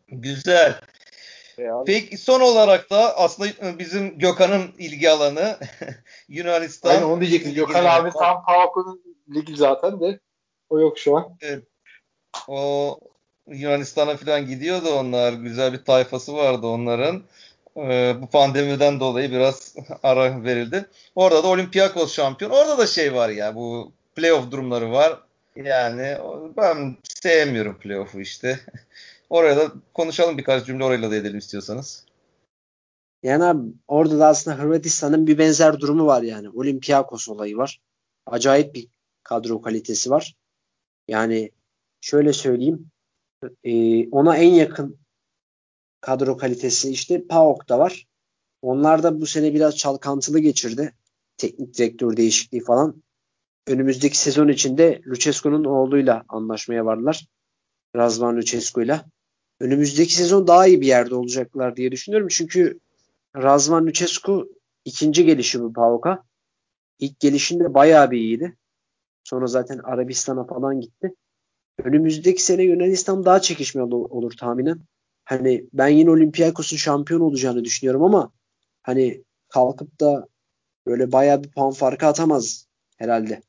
güzel. Yani. Peki son olarak da aslında bizim Gökhan'ın ilgi alanı Yunanistan. Aynen onu diyecektim. Gökhan abi tam Pauk'un ligi zaten de o yok şu an. Evet. O Yunanistan'a falan gidiyordu onlar. Güzel bir tayfası vardı onların. Ee, bu pandemiden dolayı biraz ara verildi. Orada da Olympiakos şampiyon. Orada da şey var ya bu playoff durumları var. Yani ben sevmiyorum playoff'u işte. Oraya da konuşalım birkaç cümle orayla da edelim istiyorsanız. Yani abi, orada da aslında Hırvatistan'ın bir benzer durumu var yani. Olympiakos olayı var. Acayip bir kadro kalitesi var. Yani şöyle söyleyeyim. E, ona en yakın kadro kalitesi işte PAOK'ta var. Onlar da bu sene biraz çalkantılı geçirdi. Teknik direktör değişikliği falan. Önümüzdeki sezon içinde Lucescu'nun oğluyla anlaşmaya vardılar. Razvan Lucescu'yla. Önümüzdeki sezon daha iyi bir yerde olacaklar diye düşünüyorum. Çünkü Razvan Lucescu ikinci gelişi PAOK'a. İlk gelişinde bayağı bir iyiydi. Sonra zaten Arabistan'a falan gitti. Önümüzdeki sene Yunanistan daha çekişmeli olur tahminen. Hani ben yine Olympiakos'un şampiyon olacağını düşünüyorum ama hani kalkıp da böyle bayağı bir puan farkı atamaz herhalde.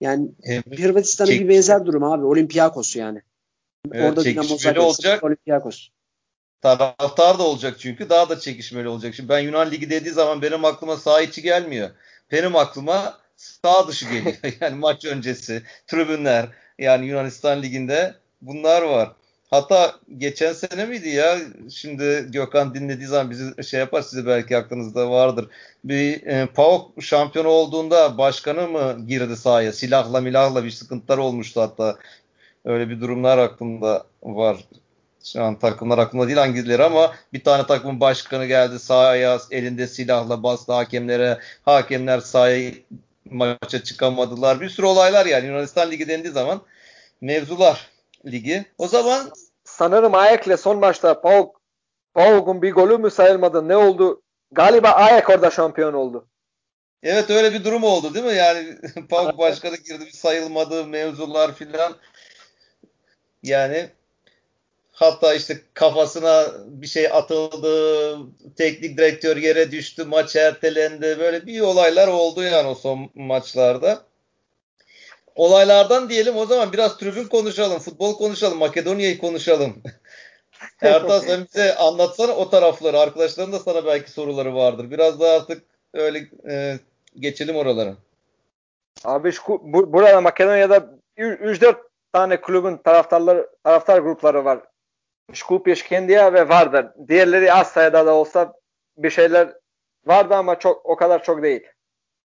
Yani evet. Hırvatistan'ın Çek... bir benzer durum abi. Olympiakos yani. Evet, Orada çekişmeli olacak. Olympiakos. Taraftar da olacak çünkü daha da çekişmeli olacak. Şimdi ben Yunan Ligi dediği zaman benim aklıma sağ içi gelmiyor. Benim aklıma sağ dışı geliyor. yani maç öncesi, tribünler yani Yunanistan Ligi'nde bunlar var. Hatta geçen sene miydi ya? Şimdi Gökhan dinlediği zaman bizi şey yapar size belki aklınızda vardır. Bir e, PAOK şampiyonu olduğunda başkanı mı girdi sahaya? Silahla milahla bir sıkıntılar olmuştu hatta. Öyle bir durumlar aklımda var. Şu an takımlar aklımda değil hangileri ama bir tane takımın başkanı geldi sahaya elinde silahla bastı hakemlere. Hakemler sahaya maça çıkamadılar. Bir sürü olaylar yani Yunanistan Ligi dendiği zaman mevzular ligi. O zaman sanırım Ayak'le son maçta Pauk Pauk'un bir golü mü sayılmadı? Ne oldu? Galiba Ayak orada şampiyon oldu. Evet öyle bir durum oldu değil mi? Yani Pauk başkanı girdi bir sayılmadı mevzular filan. Yani hatta işte kafasına bir şey atıldı, teknik direktör yere düştü, maç ertelendi. Böyle bir olaylar oldu yani o son maçlarda olaylardan diyelim o zaman biraz tribün konuşalım, futbol konuşalım, Makedonya'yı konuşalım. Ertan sen bize anlatsana o tarafları. Arkadaşların da sana belki soruları vardır. Biraz daha artık öyle e, geçelim oralara. Abi şu, bu, burada Makedonya'da 3-4 tane kulübün taraftarları taraftar grupları var. Şkupiye, Şkendiya ve vardır. Diğerleri az sayıda da olsa bir şeyler vardı ama çok o kadar çok değil.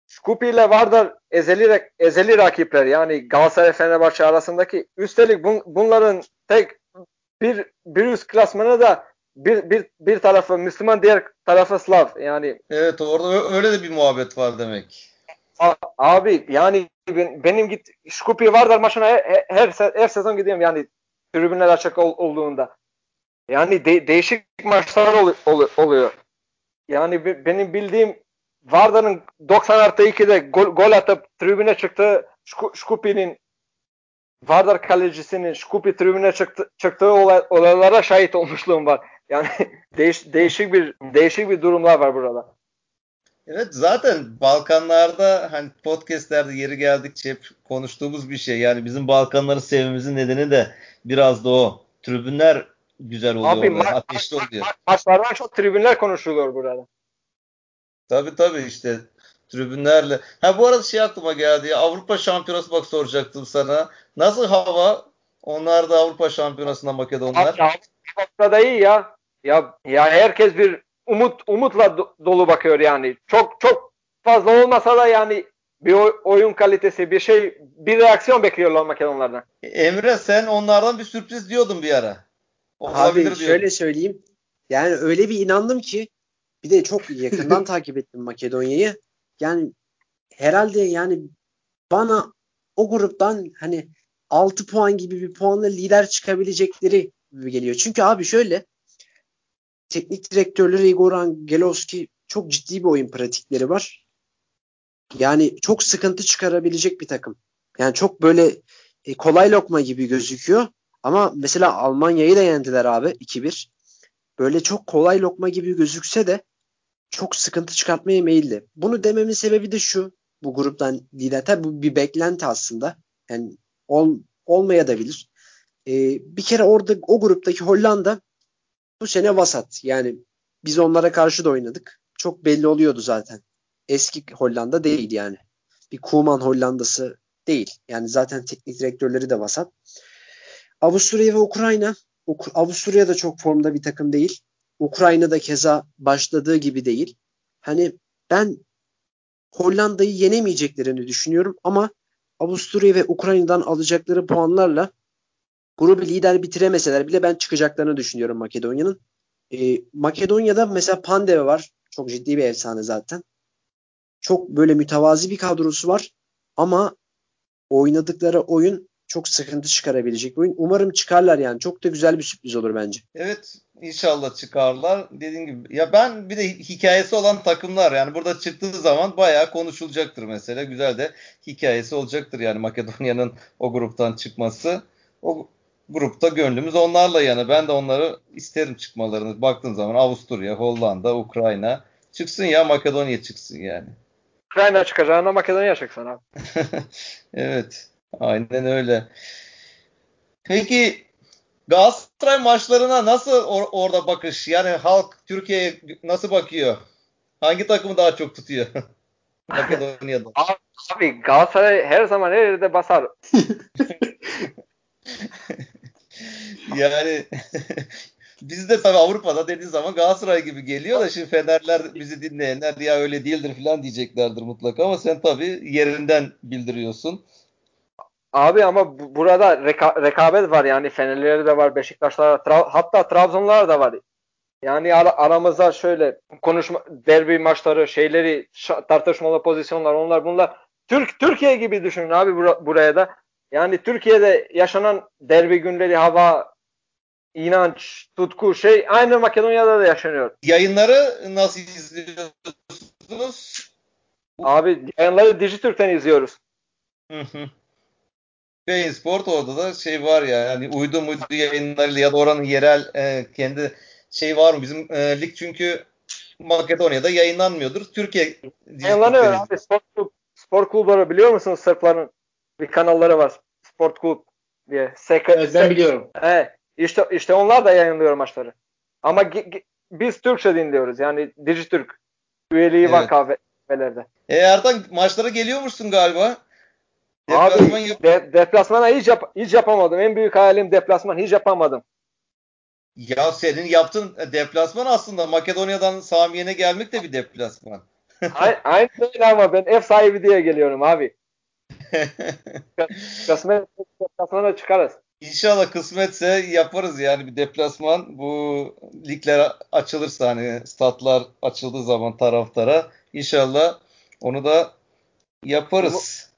Şkupi ile Vardar ezeli, ezeli rakipler yani Galatasaray Fenerbahçe arasındaki üstelik bun, bunların tek bir bir üst klasmanı da bir, bir, bir tarafı Müslüman diğer tarafı Slav yani. Evet orada öyle de bir muhabbet var demek. Abi yani benim git Şkupi Vardar maçına her, her, her sezon gidiyorum yani tribünler açık ol, olduğunda. Yani de, değişik maçlar ol, ol, oluyor. Yani benim bildiğim Vardar'ın 90 artı 2'de gol, gol atıp tribüne çıktı. Şkupi'nin Vardar kalecisinin Şkupi tribüne çıktı, çıktığı olay, olaylara şahit olmuşluğum var. Yani değiş, değişik bir değişik bir durumlar var burada. Evet zaten Balkanlarda hani podcastlerde yeri geldikçe hep konuştuğumuz bir şey. Yani bizim Balkanları sevmemizin nedeni de biraz da o. Tribünler güzel oluyor. Abi, ma- ateşli oluyor. Ma- maçlardan çok tribünler konuşuluyor burada. Tabii tabii işte tribünlerle. Ha bu arada şey aklıma geldi ya Avrupa Şampiyonası bak soracaktım sana. Nasıl hava? Onlar da Avrupa Şampiyonası'nda Makedonlar. Avrupa'da da iyi ya. Ya ya herkes bir umut umutla dolu bakıyor yani. Çok çok fazla olmasa da yani bir oyun kalitesi, bir şey, bir reaksiyon bekliyorlar Makedonlardan. Emre sen onlardan bir sürpriz diyordun bir ara. Olabilir Abi şöyle söyleyeyim. Yani öyle bir inandım ki bir de çok yakından takip ettim Makedonya'yı. Yani herhalde yani bana o gruptan hani 6 puan gibi bir puanla lider çıkabilecekleri gibi geliyor. Çünkü abi şöyle teknik direktörleri Igor Angelovski çok ciddi bir oyun pratikleri var. Yani çok sıkıntı çıkarabilecek bir takım. Yani çok böyle e, kolay lokma gibi gözüküyor. Ama mesela Almanya'yı da yendiler abi 2-1. Böyle çok kolay lokma gibi gözükse de çok sıkıntı çıkartmaya meyilli. Bunu dememin sebebi de şu. Bu gruptan lider. Tabi bu bir beklenti aslında. Yani ol, olmaya da bilir. Ee, bir kere orada o gruptaki Hollanda bu sene vasat. Yani biz onlara karşı da oynadık. Çok belli oluyordu zaten. Eski Hollanda değil yani. Bir Kuman Hollandası değil. Yani zaten teknik direktörleri de vasat. Avusturya ve Ukrayna. Avusturya da çok formda bir takım değil. Ukrayna da keza başladığı gibi değil. Hani ben Hollanda'yı yenemeyeceklerini düşünüyorum ama Avusturya ve Ukrayna'dan alacakları puanlarla grubu lider bitiremeseler bile ben çıkacaklarını düşünüyorum Makedonya'nın. Ee, Makedonya'da mesela Pandeve var. Çok ciddi bir efsane zaten. Çok böyle mütevazi bir kadrosu var. Ama oynadıkları oyun çok sıkıntı çıkarabilecek oyun. Umarım çıkarlar yani. Çok da güzel bir sürpriz olur bence. Evet inşallah çıkarlar. Dediğim gibi ya ben bir de hikayesi olan takımlar yani burada çıktığı zaman bayağı konuşulacaktır mesela. Güzel de hikayesi olacaktır yani Makedonya'nın o gruptan çıkması. O grupta gönlümüz onlarla yani. Ben de onları isterim çıkmalarını. Baktığın zaman Avusturya, Hollanda, Ukrayna çıksın ya Makedonya çıksın yani. Ukrayna çıkacağına Makedonya çıksın abi. evet. Aynen öyle. Peki Galatasaray maçlarına nasıl or- orada bakış? Yani halk Türkiye'ye nasıl bakıyor? Hangi takımı daha çok tutuyor? Makedonya'da. Abi, Galatasaray her zaman her yerde basar. yani biz de tabii Avrupa'da dediği zaman Galatasaray gibi geliyor da şimdi Fenerler bizi dinleyenler ya öyle değildir falan diyeceklerdir mutlaka ama sen tabii yerinden bildiriyorsun. Abi ama bu, burada reka, rekabet var yani Fenerleri de var, Beşiktaşlar tra- hatta Trabzonlar da var. Yani ara, aramızda şöyle konuşma derbi maçları, şeyleri tartışmalı pozisyonlar onlar bunlar Türk Türkiye gibi düşünün abi bur- buraya da. Yani Türkiye'de yaşanan derbi günleri hava inanç, tutku şey aynı Makedonya'da da yaşanıyor. Yayınları nasıl izliyorsunuz? Abi yayınları Dijitürk'ten izliyoruz. Hı hı. Beyin Sport orada da şey var ya yani uydu muydu yayınlarıyla ya da oranın yerel e, kendi şey var mı? Bizim e, lig çünkü Makedonya'da yayınlanmıyordur. Türkiye yayınlanıyor abi. Spor, klub, spor kulüpleri biliyor musunuz Sırpların bir kanalları var. Sport Kulüp diye. SK, evet, ben biliyorum. Evet. İşte, işte onlar da yayınlıyor maçları. Ama biz Türkçe dinliyoruz. Yani Dijitürk üyeliği evet. var kahvelerde. E Ertan maçlara geliyormuşsun galiba. Deplasman Abi yap- de, deplasmana hiç, yap, hiç yapamadım. En büyük hayalim deplasman hiç yapamadım. ya senin yaptığın deplasman aslında Makedonya'dan Samiye'ne gelmek de bir deplasman. Ay- Aynı öyle ama ben ev sahibi diye geliyorum abi. Kısmet deplasmana çıkarız. İnşallah kısmetse yaparız yani bir deplasman. Bu ligler açılırsa hani statlar açıldığı zaman taraftara inşallah onu da yaparız.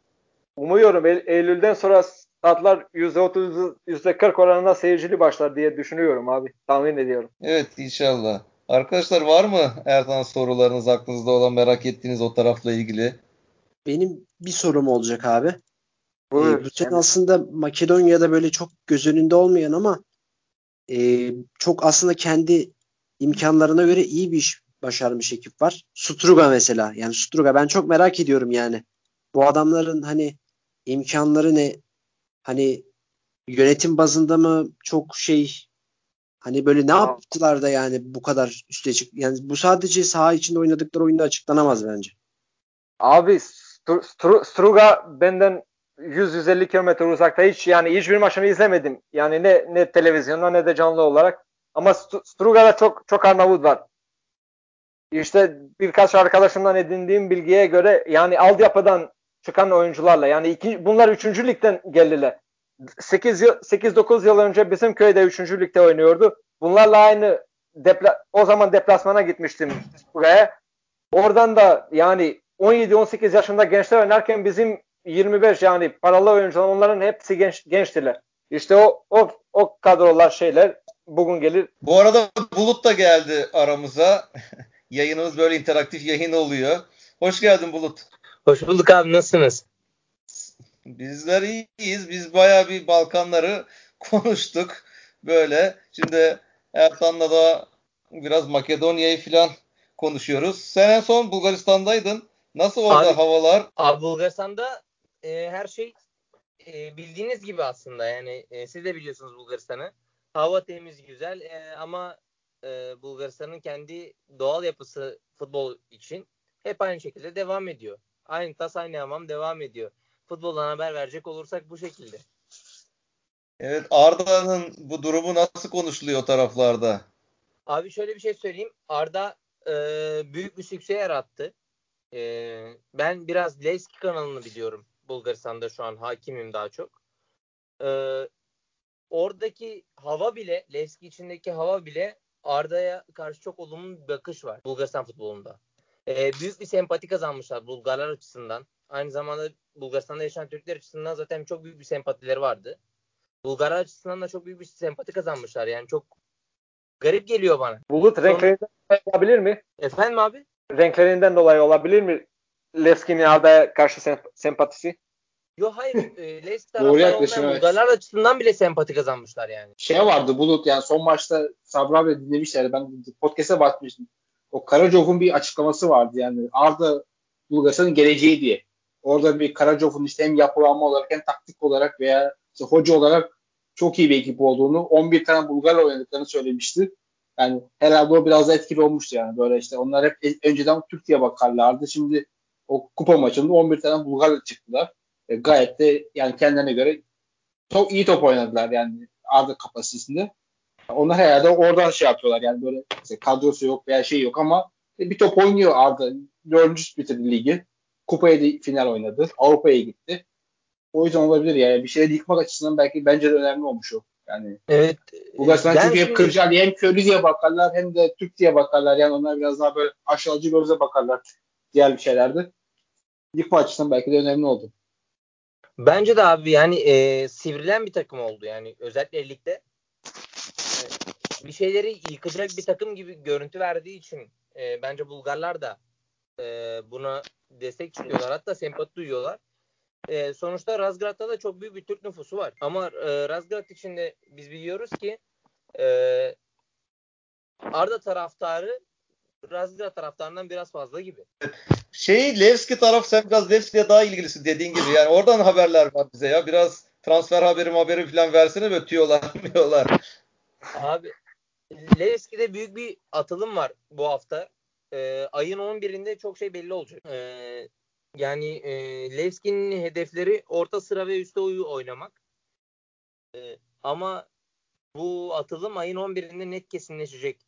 Umuyorum Eylül- Eylül'den sonra statlar %30 %40 oranında seyircili başlar diye düşünüyorum abi. Tahmin ediyorum. Evet inşallah. Arkadaşlar var mı Ertan sorularınız aklınızda olan merak ettiğiniz o tarafla ilgili? Benim bir sorum olacak abi. Ee, bu sene aslında Makedonya'da böyle çok göz önünde olmayan ama e, çok aslında kendi imkanlarına göre iyi bir iş başarmış ekip var. Struga mesela. Yani Struga ben çok merak ediyorum yani. Bu adamların hani imkanları ne? Hani yönetim bazında mı çok şey hani böyle ne yaptılar da yani bu kadar üste çık yani bu sadece saha içinde oynadıkları oyunda açıklanamaz bence. Abi Stru- Struga benden 100-150 kilometre uzakta hiç yani hiçbir maçını izlemedim. Yani ne ne televizyonda ne de canlı olarak. Ama St- Struga'da çok çok Arnavut var. İşte birkaç arkadaşımdan edindiğim bilgiye göre yani altyapıdan çıkan oyuncularla yani iki, bunlar 3. ligden geldiler. 8 yıl 8-9 yıl önce bizim köyde 3. ligde oynuyordu. Bunlarla aynı depla o zaman deplasmana gitmiştim buraya. Oradan da yani 17-18 yaşında gençler oynarken bizim 25 yani paralı oyuncular onların hepsi genç gençtiler. İşte o o o kadrolar şeyler bugün gelir. Bu arada Bulut da geldi aramıza. Yayınımız böyle interaktif yayın oluyor. Hoş geldin Bulut. Hoş bulduk abi nasılsınız? Bizler iyiyiz. Biz bayağı bir Balkanları konuştuk. Böyle. Şimdi Ertan'la da biraz Makedonya'yı falan konuşuyoruz. Sen en son Bulgaristan'daydın. Nasıl orada Abi- havalar? Abi Bulgaristan'da e, her şey e, bildiğiniz gibi aslında yani e, siz de biliyorsunuz Bulgaristan'ı. Hava temiz güzel e, ama e, Bulgaristan'ın kendi doğal yapısı futbol için hep aynı şekilde devam ediyor. Aynı tas aynı hamam devam ediyor. Futboldan haber verecek olursak bu şekilde. Evet Arda'nın bu durumu nasıl konuşuluyor taraflarda? Abi şöyle bir şey söyleyeyim. Arda e, büyük bir sükse yarattı. E, ben biraz Levski kanalını biliyorum. Bulgaristan'da şu an hakimim daha çok. E, oradaki hava bile, Levski içindeki hava bile Arda'ya karşı çok olumlu bir bakış var Bulgaristan futbolunda. E, büyük bir sempati kazanmışlar Bulgarlar açısından. Aynı zamanda Bulgaristan'da yaşayan Türkler açısından zaten çok büyük bir sempatileri vardı. Bulgarlar açısından da çok büyük bir sempati kazanmışlar. Yani çok garip geliyor bana. Bulut renklerinden dolayı olabilir mi? Efendim abi? Renklerinden dolayı olabilir mi? Levski'nin Arda'ya karşı sem- sempatisi. Yo hayır. E, Leicester Doğru taraftarı yaklaşım, olmayan evet. Bulgarlar açısından bile sempati kazanmışlar yani. Şey vardı Bulut yani son maçta Sabri abi dinlemişlerdi. Ben podcast'e bakmıştım. O Karacov'un bir açıklaması vardı yani Arda Bulgaristan'ın geleceği diye. Orada bir Karacov'un işte hem yapılanma olarak hem taktik olarak veya işte hoca olarak çok iyi bir ekip olduğunu 11 tane Bulgarla oynadıklarını söylemişti. Yani herhalde o biraz da etkili olmuştu yani. Böyle işte onlar hep e- önceden Türk diye bakarlardı. Şimdi o kupa maçında 11 tane Bulgarla çıktılar. E, gayet de yani kendilerine göre çok iyi top oynadılar yani Arda kapasitesinde. Onlar herhalde oradan şey yapıyorlar yani böyle işte kadrosu yok veya şey yok ama bir top oynuyor Arda. Dördüncü bitirdi ligi. Kupaya da final oynadı. Avrupa'ya gitti. O yüzden olabilir yani. Bir şeyleri yıkmak açısından belki bence de önemli olmuş o. Yani Evet. Bulgaristan ben çünkü hep şimdi- Kırcaali hem köylü diye bakarlar hem de Türk diye bakarlar. Yani onlar biraz daha böyle aşağıcı gözle bakarlar diğer bir şeylerde. Yıkma açısından belki de önemli oldu. Bence de abi yani e, sivrilen bir takım oldu yani özellikle ligde. E, bir şeyleri yıkacak bir takım gibi görüntü verdiği için e, bence Bulgarlar da e, buna destek çıkıyorlar. Hatta sempati duyuyorlar. E, sonuçta Razgrad'da da çok büyük bir Türk nüfusu var. Ama e, Razgrad için de biz biliyoruz ki e, Arda taraftarı Razgrad taraftarından biraz fazla gibi. Şey Levski taraf sen biraz Levski'ye daha ilgilisin dediğin gibi. Yani oradan haberler var bize ya. Biraz transfer haberi haberi falan versene böyle tüyolar tüyolar. Abi Levski'de büyük bir atılım var bu hafta. Ee, ayın 11'inde çok şey belli olacak. Ee, Yani e, Levski'nin hedefleri orta sıra ve üstte uyu oynamak. E, ama bu atılım ayın 11'inde net kesinleşecek.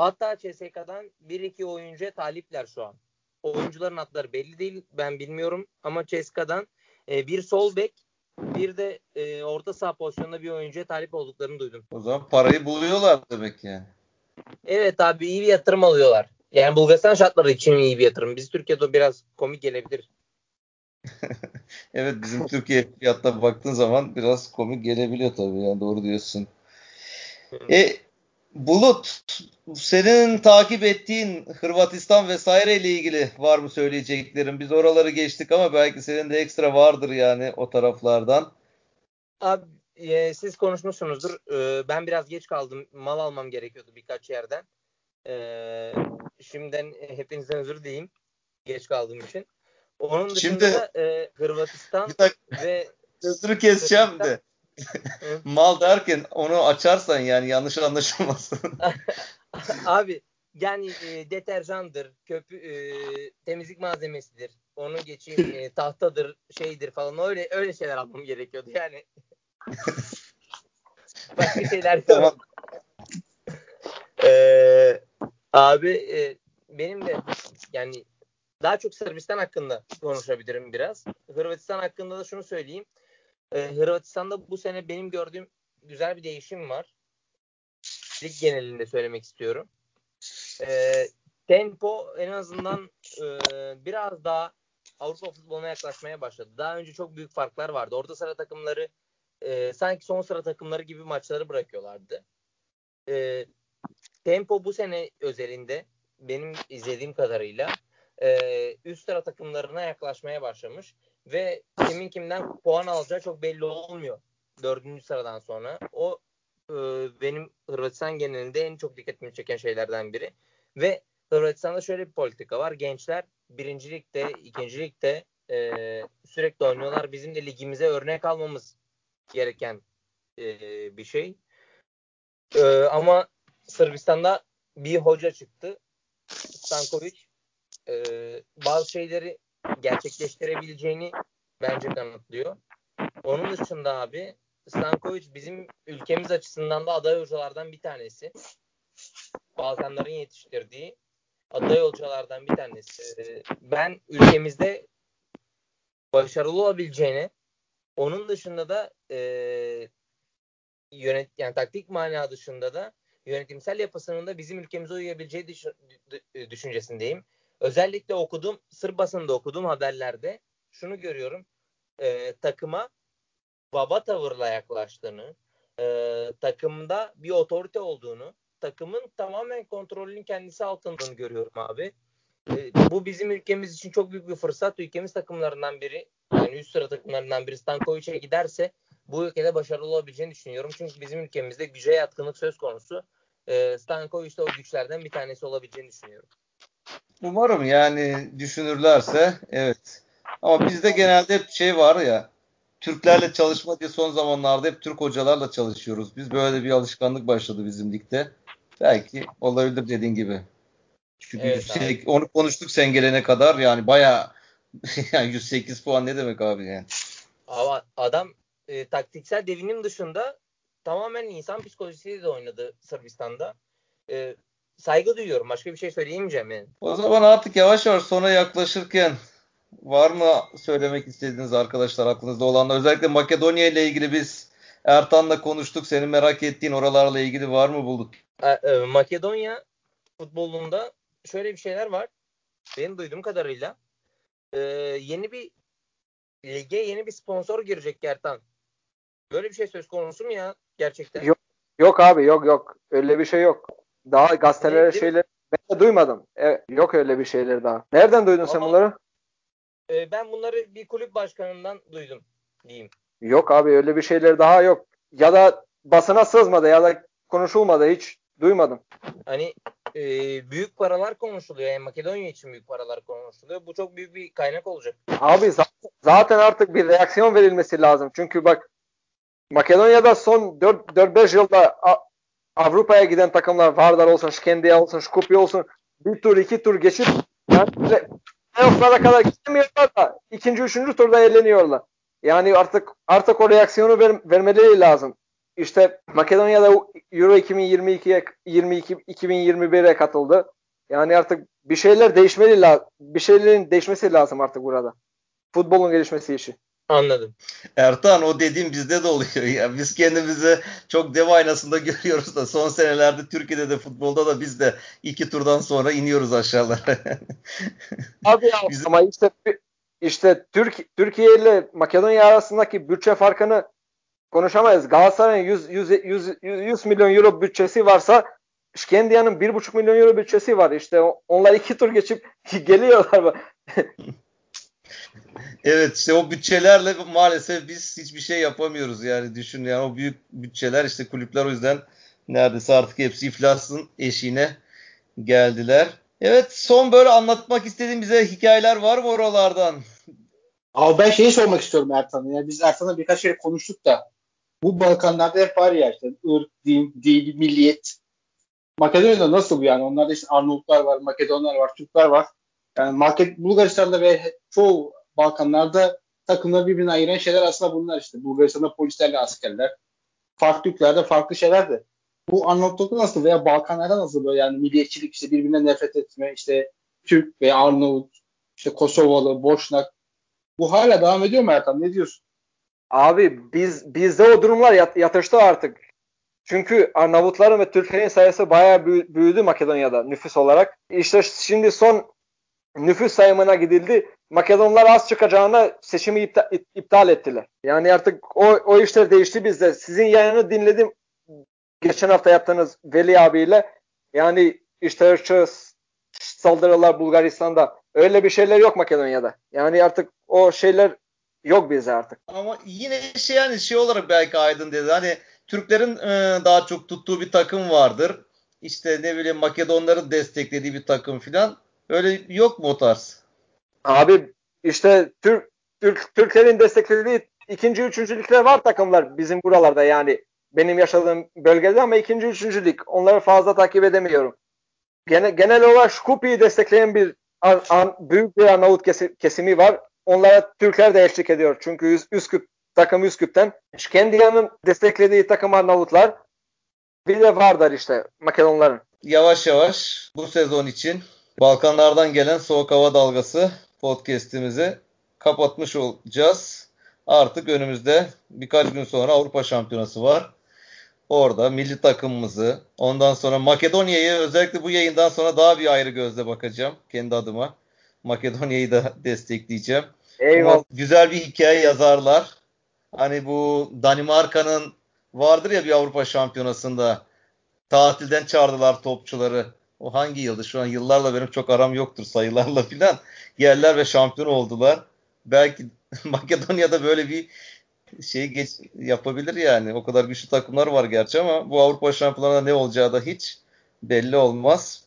Hatta CSK'dan 1-2 oyuncuya talipler şu an. Oyuncuların adları belli değil. Ben bilmiyorum. Ama CSK'dan e, bir sol bek bir de e, orta saha pozisyonunda bir oyuncuya talip olduklarını duydum. O zaman parayı buluyorlar demek yani. Evet abi iyi bir yatırım alıyorlar. Yani Bulgaristan şartları için iyi bir yatırım. Biz Türkiye'de biraz komik gelebilir. evet bizim Türkiye fiyatına baktığın zaman biraz komik gelebiliyor tabii yani doğru diyorsun. E, Bulut senin takip ettiğin Hırvatistan vesaire ile ilgili var mı söyleyeceklerin? Biz oraları geçtik ama belki senin de ekstra vardır yani o taraflardan. Abi e, siz konuşmuşsunuzdur. E, ben biraz geç kaldım. Mal almam gerekiyordu birkaç yerden. E, şimdiden hepinizden özür dileyim. Geç kaldığım için. Onun dışında Şimdi, da e, Hırvatistan ve sözünü keseceğim de. Mal derken onu açarsan yani yanlış anlaşılmasın. Abi yani e, deterjandır, köpü e, temizlik malzemesidir. Onu geçeyim e, tahtadır, şeydir falan öyle öyle şeyler almam gerekiyordu yani. Başka şeyler yok. ee, abi e, benim de yani daha çok Sırbistan hakkında konuşabilirim biraz. Hırvatistan hakkında da şunu söyleyeyim. Ee, Hırvatistan'da bu sene benim gördüğüm güzel bir değişim var. Lig genelinde söylemek istiyorum. Ee, tempo en azından e, biraz daha Avrupa futboluna yaklaşmaya başladı. Daha önce çok büyük farklar vardı. Orta sıra takımları e, sanki son sıra takımları gibi maçları bırakıyorlardı. E, tempo bu sene özelinde benim izlediğim kadarıyla e, üst sıra takımlarına yaklaşmaya başlamış ve kimin kimden puan alacağı çok belli olmuyor dördüncü sıradan sonra. O e, benim Hırvatistan genelinde en çok dikkatimi çeken şeylerden biri. Ve Hırvatistan'da şöyle bir politika var. Gençler birincilikte, ikincilikte e, sürekli oynuyorlar. Bizim de ligimize örnek almamız gereken e, bir şey. E, ama Sırbistan'da bir hoca çıktı. Stankovic e, bazı şeyleri gerçekleştirebileceğini bence kanıtlıyor. Onun dışında abi Stankovic bizim ülkemiz açısından da aday hocalardan bir tanesi. Balkanların yetiştirdiği aday hocalardan bir tanesi. Ben ülkemizde başarılı olabileceğini onun dışında da e, yönet yani taktik mana dışında da yönetimsel yapısının da bizim ülkemize uyabileceği düşüncesindeyim. Özellikle okudum, Sır basında okuduğum haberlerde şunu görüyorum. E, takıma baba tavırla yaklaştığını, e, takımda bir otorite olduğunu, takımın tamamen kontrolünün kendisi altındığını görüyorum abi. E, bu bizim ülkemiz için çok büyük bir fırsat. Ülkemiz takımlarından biri, yani üst sıra takımlarından biri Stankovic'e giderse bu ülkede başarılı olabileceğini düşünüyorum. Çünkü bizim ülkemizde güce yatkınlık söz konusu. E, Stankovic de o güçlerden bir tanesi olabileceğini düşünüyorum. Umarım yani düşünürlerse evet. Ama bizde genelde hep şey var ya Türklerle çalışma diye son zamanlarda hep Türk hocalarla çalışıyoruz. Biz böyle bir alışkanlık başladı bizim ligde. Belki olabilir dediğin gibi. Çünkü evet, 108, onu konuştuk sen gelene kadar yani baya yani 108 puan ne demek abi yani. Ama adam e, taktiksel devinim dışında tamamen insan psikolojisiyle de oynadı Sırbistan'da. E, saygı duyuyorum. Başka bir şey söyleyemeyeceğim yani. O zaman artık yavaş yavaş sona yaklaşırken var mı söylemek istediğiniz arkadaşlar aklınızda olanlar? Özellikle Makedonya ile ilgili biz Ertan'la konuştuk. Senin merak ettiğin oralarla ilgili var mı bulduk? E, e, Makedonya futbolunda şöyle bir şeyler var. Benim duyduğum kadarıyla e, yeni bir lige yeni bir sponsor girecek Ertan. Böyle bir şey söz konusu mu ya gerçekten? Yok, yok abi yok yok. Öyle bir şey yok. Daha gazetelere şeyler ben de duymadım. E, yok öyle bir şeyler daha. Nereden duydun Ama, sen bunları? E, ben bunları bir kulüp başkanından duydum diyeyim. Yok abi öyle bir şeyler daha yok. Ya da basına sızmadı ya da konuşulmadı hiç duymadım. Hani e, büyük paralar konuşuluyor. Yani Makedonya için büyük paralar konuşuluyor. Bu çok büyük bir kaynak olacak. Abi zaten artık bir reaksiyon verilmesi lazım. Çünkü bak Makedonya'da son 4-5 yılda Avrupa'ya giden takımlar Vardar olsun, Şkendiya olsun, Skopje olsun bir tur iki tur geçip yani playoff'lara kadar gidemiyorlar da ikinci, üçüncü turda eğleniyorlar. Yani artık artık o reaksiyonu ver, vermeleri lazım. İşte Makedonya'da Euro 2022'ye 22 2021'e katıldı. Yani artık bir şeyler değişmeli lazım. Bir şeylerin değişmesi lazım artık burada. Futbolun gelişmesi için. Anladım. Ertan o dediğim bizde de oluyor ya. Biz kendimizi çok dev aynasında görüyoruz da son senelerde Türkiye'de de futbolda da biz de iki turdan sonra iniyoruz aşağılara. Abi ya, Bizim... ama işte işte Türk Türkiye ile Makedonya arasındaki bütçe farkını konuşamayız. Galatasaray'ın 100, 100, 100, 100 milyon euro bütçesi varsa Şkendia'nın 1,5 milyon euro bütçesi var. İşte onlar iki tur geçip geliyorlar. Evet işte o bütçelerle maalesef biz hiçbir şey yapamıyoruz yani düşün yani o büyük bütçeler işte kulüpler o yüzden neredeyse artık hepsi iflasın eşiğine geldiler. Evet son böyle anlatmak istediğim bize hikayeler var mı oralardan? Abi ben şeyi sormak istiyorum Ertan'a. Yani biz Ertan'la birkaç şey konuştuk da bu Balkanlarda hep var ya işte ırk, din, dil, milliyet. Makedonya'da nasıl bu yani? Onlarda işte Arnavutlar var, Makedonlar var, Türkler var. Yani Maked Bulgaristan'da ve çoğu Balkanlarda takımları birbirine ayıran şeyler aslında bunlar işte. Bulgaristan'da polislerle askerler. Farklı ülkelerde farklı şeyler de. Bu Arnavutluk'ta nasıl veya Balkanlarda nasıl böyle yani milliyetçilik işte birbirine nefret etme işte Türk veya Arnavut işte Kosovalı, Boşnak bu hala devam ediyor mu Erkan? Ne diyorsun? Abi biz bizde o durumlar yat, yatıştı artık. Çünkü Arnavutların ve Türklerin sayısı bayağı büyüdü Makedonya'da nüfus olarak. İşte şimdi son nüfus sayımına gidildi. Makedonlar az çıkacağına seçimi iptal, iptal ettiler. Yani artık o, o işler değişti bizde. Sizin yayını dinledim geçen hafta yaptığınız Veli abiyle. Yani işte ırkçı saldırılar Bulgaristan'da. Öyle bir şeyler yok Makedonya'da. Yani artık o şeyler yok bizde artık. Ama yine şey yani şey olarak belki Aydın dedi. Hani Türklerin e, daha çok tuttuğu bir takım vardır. İşte ne bileyim Makedonların desteklediği bir takım filan. Öyle yok mu o tarz? Abi işte Türk, Türk Türklerin desteklediği ikinci, üçüncü ligler var takımlar bizim buralarda yani. Benim yaşadığım bölgede ama ikinci, üçüncü lig. Onları fazla takip edemiyorum. Gene, genel olarak Şkupi'yi destekleyen bir an, an, büyük bir Arnavut kesimi var. Onlara Türkler de eşlik ediyor. Çünkü Üsküp takım Üsküp'ten. Şkendia'nın desteklediği takım Arnavutlar. Bir de Vardar işte Makedonların. Yavaş yavaş bu sezon için Balkanlardan gelen soğuk hava dalgası podcast'imizi kapatmış olacağız. Artık önümüzde birkaç gün sonra Avrupa Şampiyonası var. Orada milli takımımızı, ondan sonra Makedonya'yı özellikle bu yayından sonra daha bir ayrı gözle bakacağım kendi adıma. Makedonya'yı da destekleyeceğim. Eyvallah. Ama güzel bir hikaye yazarlar. Hani bu Danimarka'nın vardır ya bir Avrupa Şampiyonası'nda tatilden çağırdılar topçuları. O hangi yıldı? Şu an yıllarla benim çok aram yoktur sayılarla filan. Geldiler ve şampiyon oldular. Belki Makedonya'da böyle bir şey geç, yapabilir yani. O kadar güçlü takımlar var gerçi ama bu Avrupa Şampiyonlarında ne olacağı da hiç belli olmaz.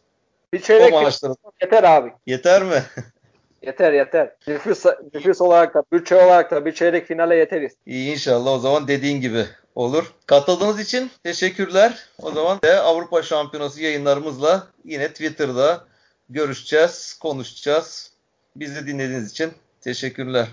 Bir çeyrek maçları... yeter abi. Yeter mi? Yeter yeter. Nüfus, nüfus olarak da bütçe olarak da bir çeyrek finale yeteriz. İyi inşallah o zaman dediğin gibi olur. Katıldığınız için teşekkürler. O zaman de Avrupa Şampiyonası yayınlarımızla yine Twitter'da görüşeceğiz, konuşacağız. Bizi dinlediğiniz için teşekkürler.